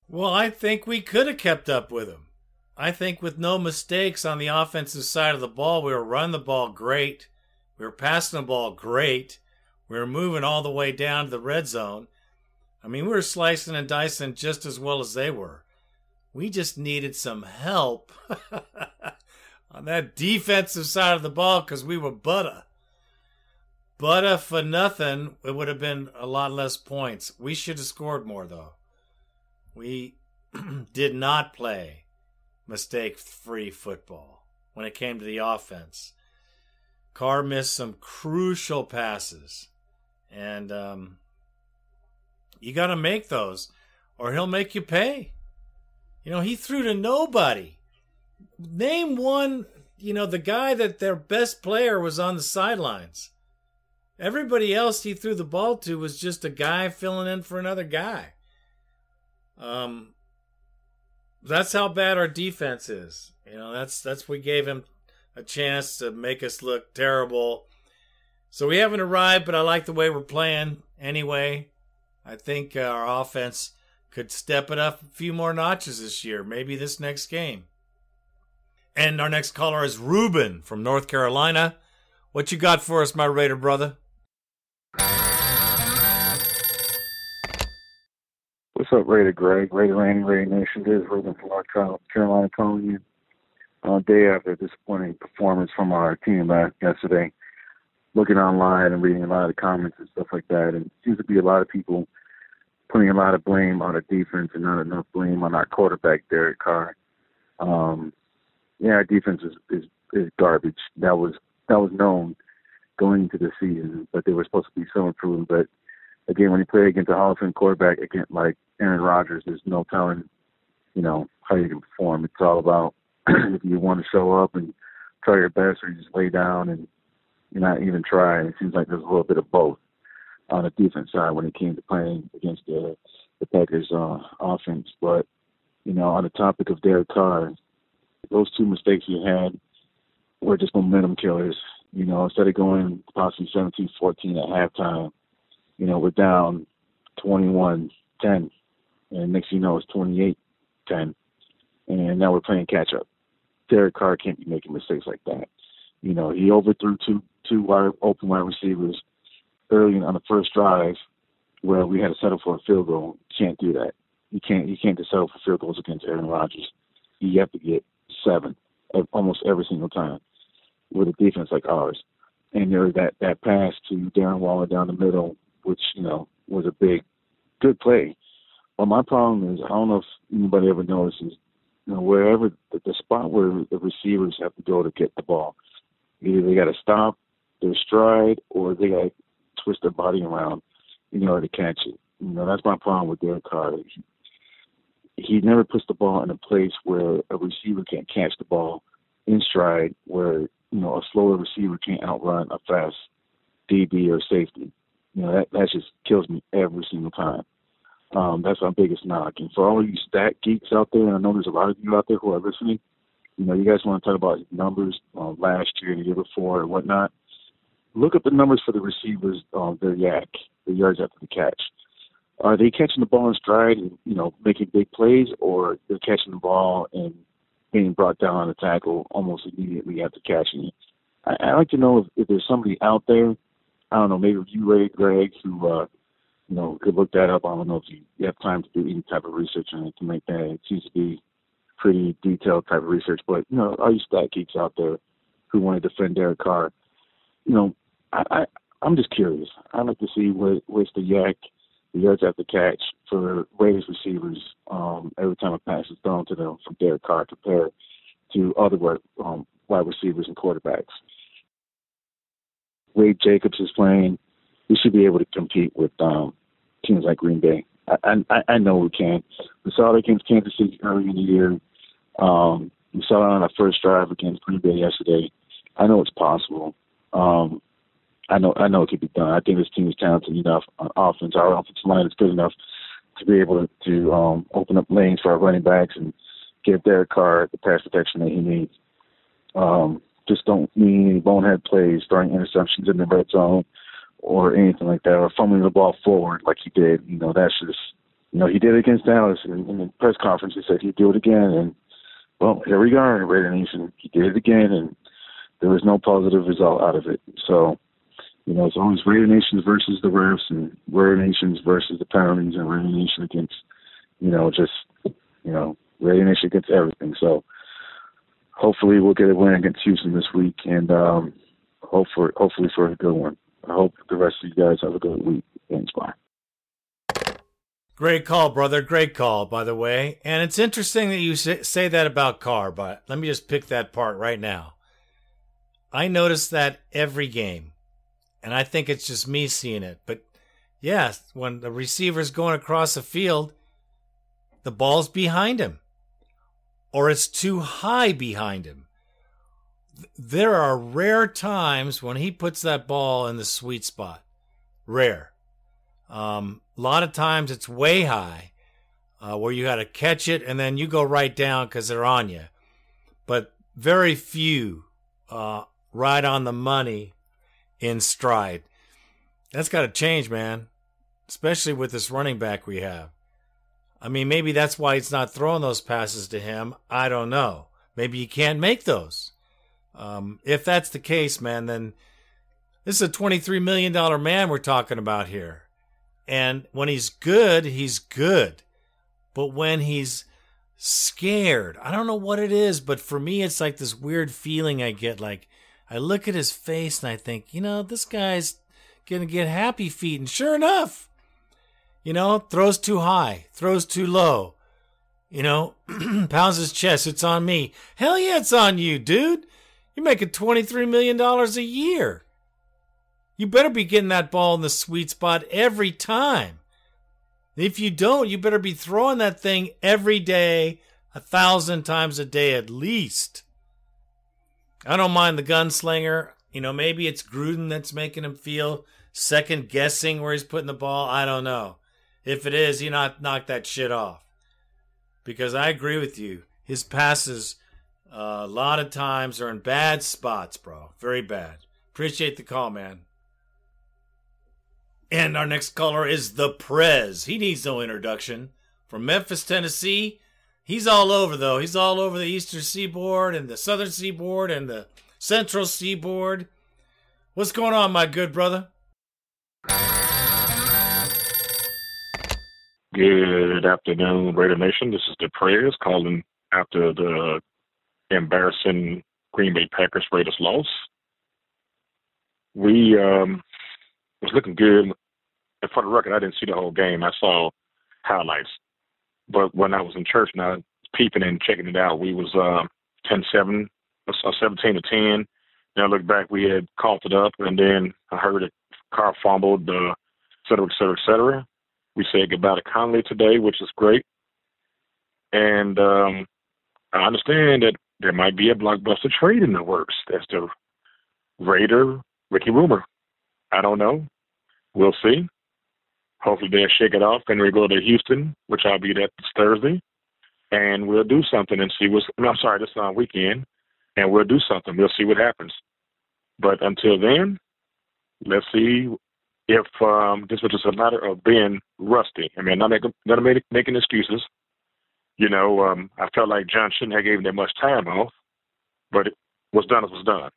Speaker 2: Well, I think we could have kept up with him. I think with no mistakes on the offensive side of the ball, we were running the ball great. We were passing the ball great. We were moving all the way down to the red zone. I mean, we were slicing and dicing just as well as they were. We just needed some help on that defensive side of the ball because we were butter. Butter for nothing, it would have been a lot less points. We should have scored more, though. We did not play mistake free football when it came to the offense. Carr missed some crucial passes. And um, you got to make those, or he'll make you pay. You know, he threw to nobody. Name one, you know, the guy that their best player was on the sidelines. Everybody else he threw the ball to was just a guy filling in for another guy. Um, that's how bad our defense is. You know, that's that's we gave him a chance to make us look terrible. So we haven't arrived, but I like the way we're playing anyway. I think uh, our offense could step it up a few more notches this year, maybe this next game. And our next caller is Ruben from North Carolina. What you got for us, my Raider brother?
Speaker 25: Up, Raider Greg? Raider Randy, Raider Nation. This is Ruben from North Carolina calling you. Uh, day after a disappointing performance from our team last yesterday, looking online and reading a lot of comments and stuff like that, and it seems to be a lot of people putting a lot of blame on the defense and not enough blame on our quarterback, Derek Carr. Um, yeah, our defense is, is is garbage. That was that was known going into the season, but they were supposed to be so improved. But again, when you play against a Hall of Fame quarterback, again like Aaron Rodgers, there's no telling, you know, how you can perform. It's all about if you want to show up and try your best, or you just lay down and you're not even trying. It seems like there's a little bit of both on the defense side when it came to playing against the the Packers uh, offense. But you know, on the topic of Derek Carr, those two mistakes he had were just momentum killers. You know, instead of going possibly 17-14 at halftime, you know, we're down 21-10, and next thing you know, it's 28-10, and now we're playing catch up. Derek Carr can't be making mistakes like that. You know, he overthrew two two wide open wide receivers early on the first drive where we had to settle for a field goal. Can't do that. You can't you can't just settle for field goals against Aaron Rodgers. You have to get seven almost every single time with a defense like ours. And there that that pass to Darren Waller down the middle, which you know was a big, good play. But my problem is I don't know if anybody ever notices, you know, wherever the, the spot where the receivers have to go to get the ball, either they got to stop their stride or they got to twist their body around in order to catch it. You know, that's my problem with Derek Carr. He, he never puts the ball in a place where a receiver can't catch the ball in stride, where you know a slower receiver can't outrun a fast DB or safety. You know that that just kills me every single time. Um, that's my biggest knock. And for all you stat geeks out there, and I know there's a lot of you out there who are listening. You know, you guys want to talk about numbers uh, last year, the year before, and whatnot. Look at the numbers for the receivers, uh, their YAC, the yards after the catch. Are they catching the ball in stride and you know making big plays, or they're catching the ball and being brought down on the tackle almost immediately after catching it? I, I'd like to know if, if there's somebody out there. I don't know, maybe you, Ray, Greg, who uh, you know could look that up. I don't know if you, you have time to do any type of research on it to make that. It seems to be pretty detailed type of research, but you know, all you stat geeks out there who want to defend Derek Carr, you know, I, I I'm just curious. I'd like to see what what's the YAC, the yards after catch for Raiders receivers um, every time a pass is thrown to them from Derek Carr compared to other um, wide receivers and quarterbacks. Wade Jacobs is playing. We should be able to compete with um, teams like Green Bay. I, I, I know we can. We saw it against Kansas City early in the year. Um, we saw it on our first drive against Green Bay yesterday. I know it's possible. Um, I know I know it can be done. I think this team is talented enough on offense. Our offensive line is good enough to be able to, to um, open up lanes for our running backs and give Derek Carr the pass protection that he needs. Um, just don't mean any bonehead plays, throwing interceptions in the red zone or anything like that, or fumbling the ball forward like he did. You know, that's just, you know, he did it against Dallas in, in the press conference. He said he'd do it again, and well, here we are, Raider Nation. He did it again, and there was no positive result out of it. So, you know, it's always Raider Nations versus the refs, and Raider Nations versus the penalties, and Raider Nation against, you know, just, you know, Raider Nation against everything. So, hopefully, we'll get a win against Houston this week, and um, hopefully for a good one. I hope the rest of you guys have a good week. Thanks, bye.
Speaker 2: Great call, brother. Great call, by the way. And it's interesting that you say that about Carr, but let me just pick that part right now. I notice that every game, and I think it's just me seeing it. But yes, when the receiver's going across the field, the ball's behind him, or it's too high behind him there are rare times when he puts that ball in the sweet spot. Rare. Um, a lot of times it's way high, uh, where you got to catch it and then you go right down because they're on you. But very few uh, right on the money in stride. That's got to change, man. Especially with this running back we have. I mean, maybe that's why he's not throwing those passes to him. I don't know. Maybe he can't make those. Um, if that's the case, man, then this is a $23 million man we're talking about here. And when he's good, he's good. But when he's scared, I don't know what it is, but for me, it's like this weird feeling I get. Like, I look at his face and I think, you know, this guy's going to get happy feet. And sure enough, you know, throws too high, throws too low, you know, pounds his chest. It's on me. Hell yeah, it's on you, dude. You're making $23 million a year. You better be getting that ball in the sweet spot every time. If you don't, you better be throwing that thing every day, a thousand times a day at least. I don't mind the gunslinger. You know, maybe it's Gruden that's making him feel second guessing where he's putting the ball. I don't know. If it is, you not knock that shit off. Because I agree with you. His passes uh, a lot of times are in bad spots, bro. Very bad. Appreciate the call, man. And our next caller is the Prez. He needs no introduction. From Memphis, Tennessee. He's all over, though. He's all over the eastern seaboard and the southern seaboard and the central seaboard. What's going on, my good brother?
Speaker 26: Good afternoon, Raider Nation. This is the Prez calling after the embarrassing Green Bay Packers Raiders loss. We um, was looking good. And for the record, I didn't see the whole game. I saw highlights. But when I was in church and I was peeping and checking it out, we was uh, 10-7, or 17 to 10. Then I looked back, we had coughed it up, and then I heard it. Carr fumbled, uh, et cetera, et cetera, et cetera. We said goodbye to Conley today, which is great. And um, I understand that there might be a blockbuster trade in the works. That's the Raider Ricky rumor. I don't know. We'll see. Hopefully they'll shake it off and we go to Houston, which I'll be there this Thursday, and we'll do something and see what's. Mean, I'm sorry, this on weekend, and we'll do something. We'll see what happens. But until then, let's see if um, this was just a matter of being rusty. I mean, not making, not making excuses. You know, um, I felt like Jon shouldn't have given that much time off, but it was done as was done.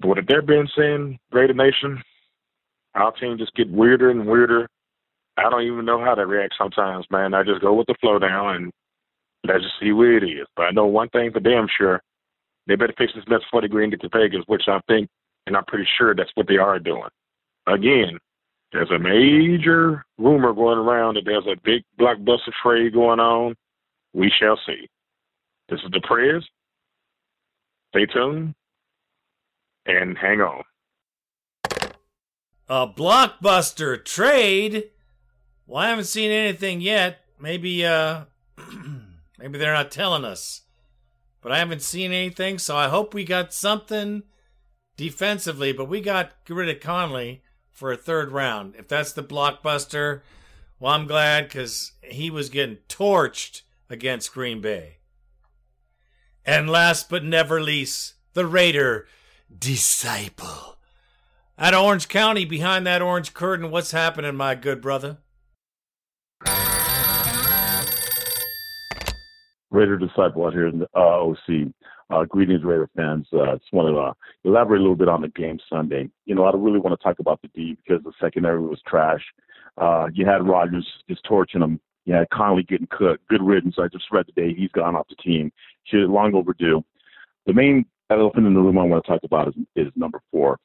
Speaker 26: But with that being said, Raider Nation, our team just get weirder and weirder. I don't even know how to react sometimes, man. I just go with the flow now, and Let's just see where it is. But I know one thing for damn sure. They better fix this mess before they agree to get to Vegas, which I think, and I'm pretty sure that's what they are doing. Again, there's a major rumor going around that there's a big blockbuster trade going on. We shall see. This is the prayers. Stay tuned and hang on.
Speaker 2: A blockbuster trade? Well, I haven't seen anything yet. Maybe, uh, maybe they're not telling us. But I haven't seen anything, so I hope we got something defensively. But we got rid of Conley for a third round. If that's the blockbuster, well, I'm glad because he was getting torched against Green Bay. And last but never least, the Raider disciple. At Orange County, behind that orange curtain, what's happening, my good brother?
Speaker 27: Raider disciple out here in the uh, OC. Uh, greetings, Raider fans. Uh, just want to uh, elaborate a little bit on the game Sunday. You know, I don't really want to talk about the D because the secondary was trash. Uh, you had Rodgers just torching them. You had Conley getting cooked. Good riddance. I just read today he's gone off the team. Should long overdue. The main elephant in the room I want to talk about is, is number four.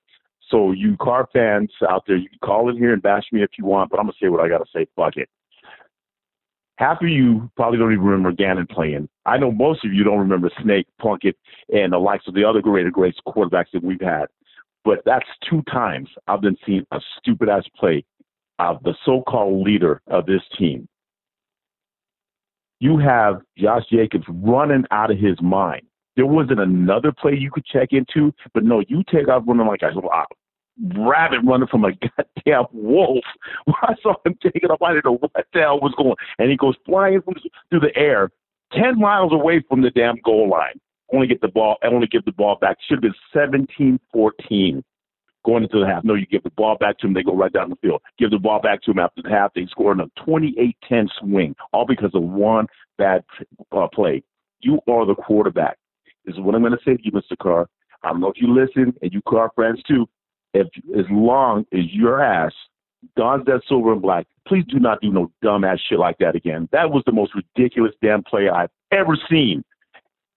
Speaker 27: So you Carr fans out there, you can call in here and bash me if you want, but I'm gonna say what I gotta say. Fuck it. Half of you probably don't even remember Gannon playing. I know most of you don't remember Snake, Plunkett, and the likes of the other great, great quarterbacks that we've had. But that's two times I've been seeing a stupid ass play of the so-called leader of this team. You have Josh Jacobs running out of his mind. There wasn't another play you could check into, but no, you take off running like a rabbit running from a goddamn wolf. I saw him taking off. I didn't know what the hell was going. And he goes flying through the air, ten miles away from the damn goal line. Only get the ball. Only give the ball back. Should have been 17-14 going into the half. No, you give the ball back to him. They go right down the field. Give the ball back to him after the half. They score in a 28-10 swing, all because of one bad uh, play. You are the quarterback. This is what I'm going to say to you, Mr. Carr. I don't know if you listen, and you Carr friends too if as long as your ass dons that silver and black, please do not do no dumbass shit like that again. That was the most ridiculous damn play I've ever seen.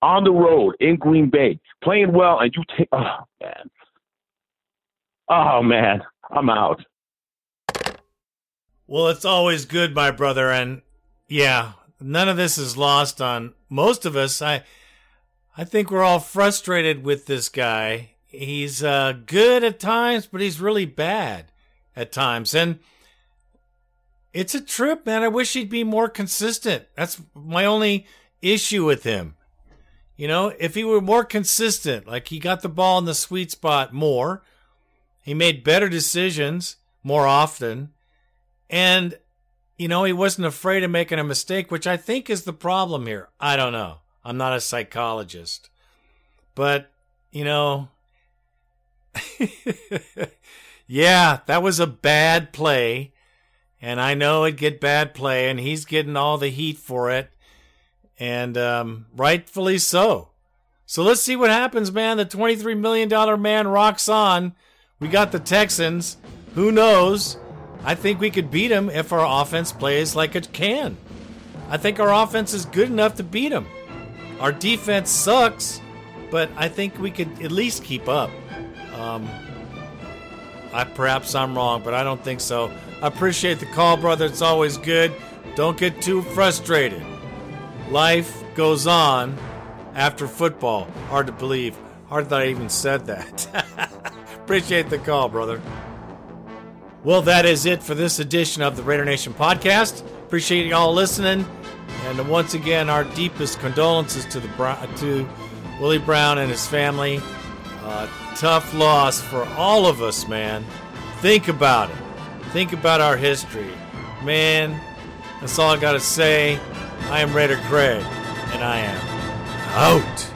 Speaker 27: On the road in Green Bay, playing well, and you take oh man. Oh man, I'm out.
Speaker 2: Well, it's always good, my brother, and yeah, none of this is lost on most of us. I I think we're all frustrated with this guy he's uh, good at times, but he's really bad at times. And it's a trip, man. I wish he'd be more consistent. That's my only issue with him. You know, if he were more consistent, like he got the ball in the sweet spot more, he made better decisions more often, and, you know, he wasn't afraid of making a mistake, which I think is the problem here. I don't know. I'm not a psychologist. But, you know, yeah, that was a bad play. And I know it'd get bad play, and he's getting all the heat for it. And um, rightfully so. So let's see what happens, man. The $23 million man rocks on. We got the Texans. Who knows? I think we could beat them if our offense plays like it can. I think our offense is good enough to beat them. Our defense sucks, but I think we could at least keep up. Um, I perhaps I'm wrong, but I don't think so. I appreciate the call, brother. It's always good. Don't get too frustrated. Life goes on after football. Hard to believe. Hard that I even said that. appreciate the call, brother. Well, that is it for this edition of the Raider Nation podcast. Appreciate y'all listening, and once again, our deepest condolences to the to Willie Brown and his family. Uh, tough loss for all of us, man. Think about it. Think about our history. Man, that's all I got to say. I am Raider Greg, and I am out.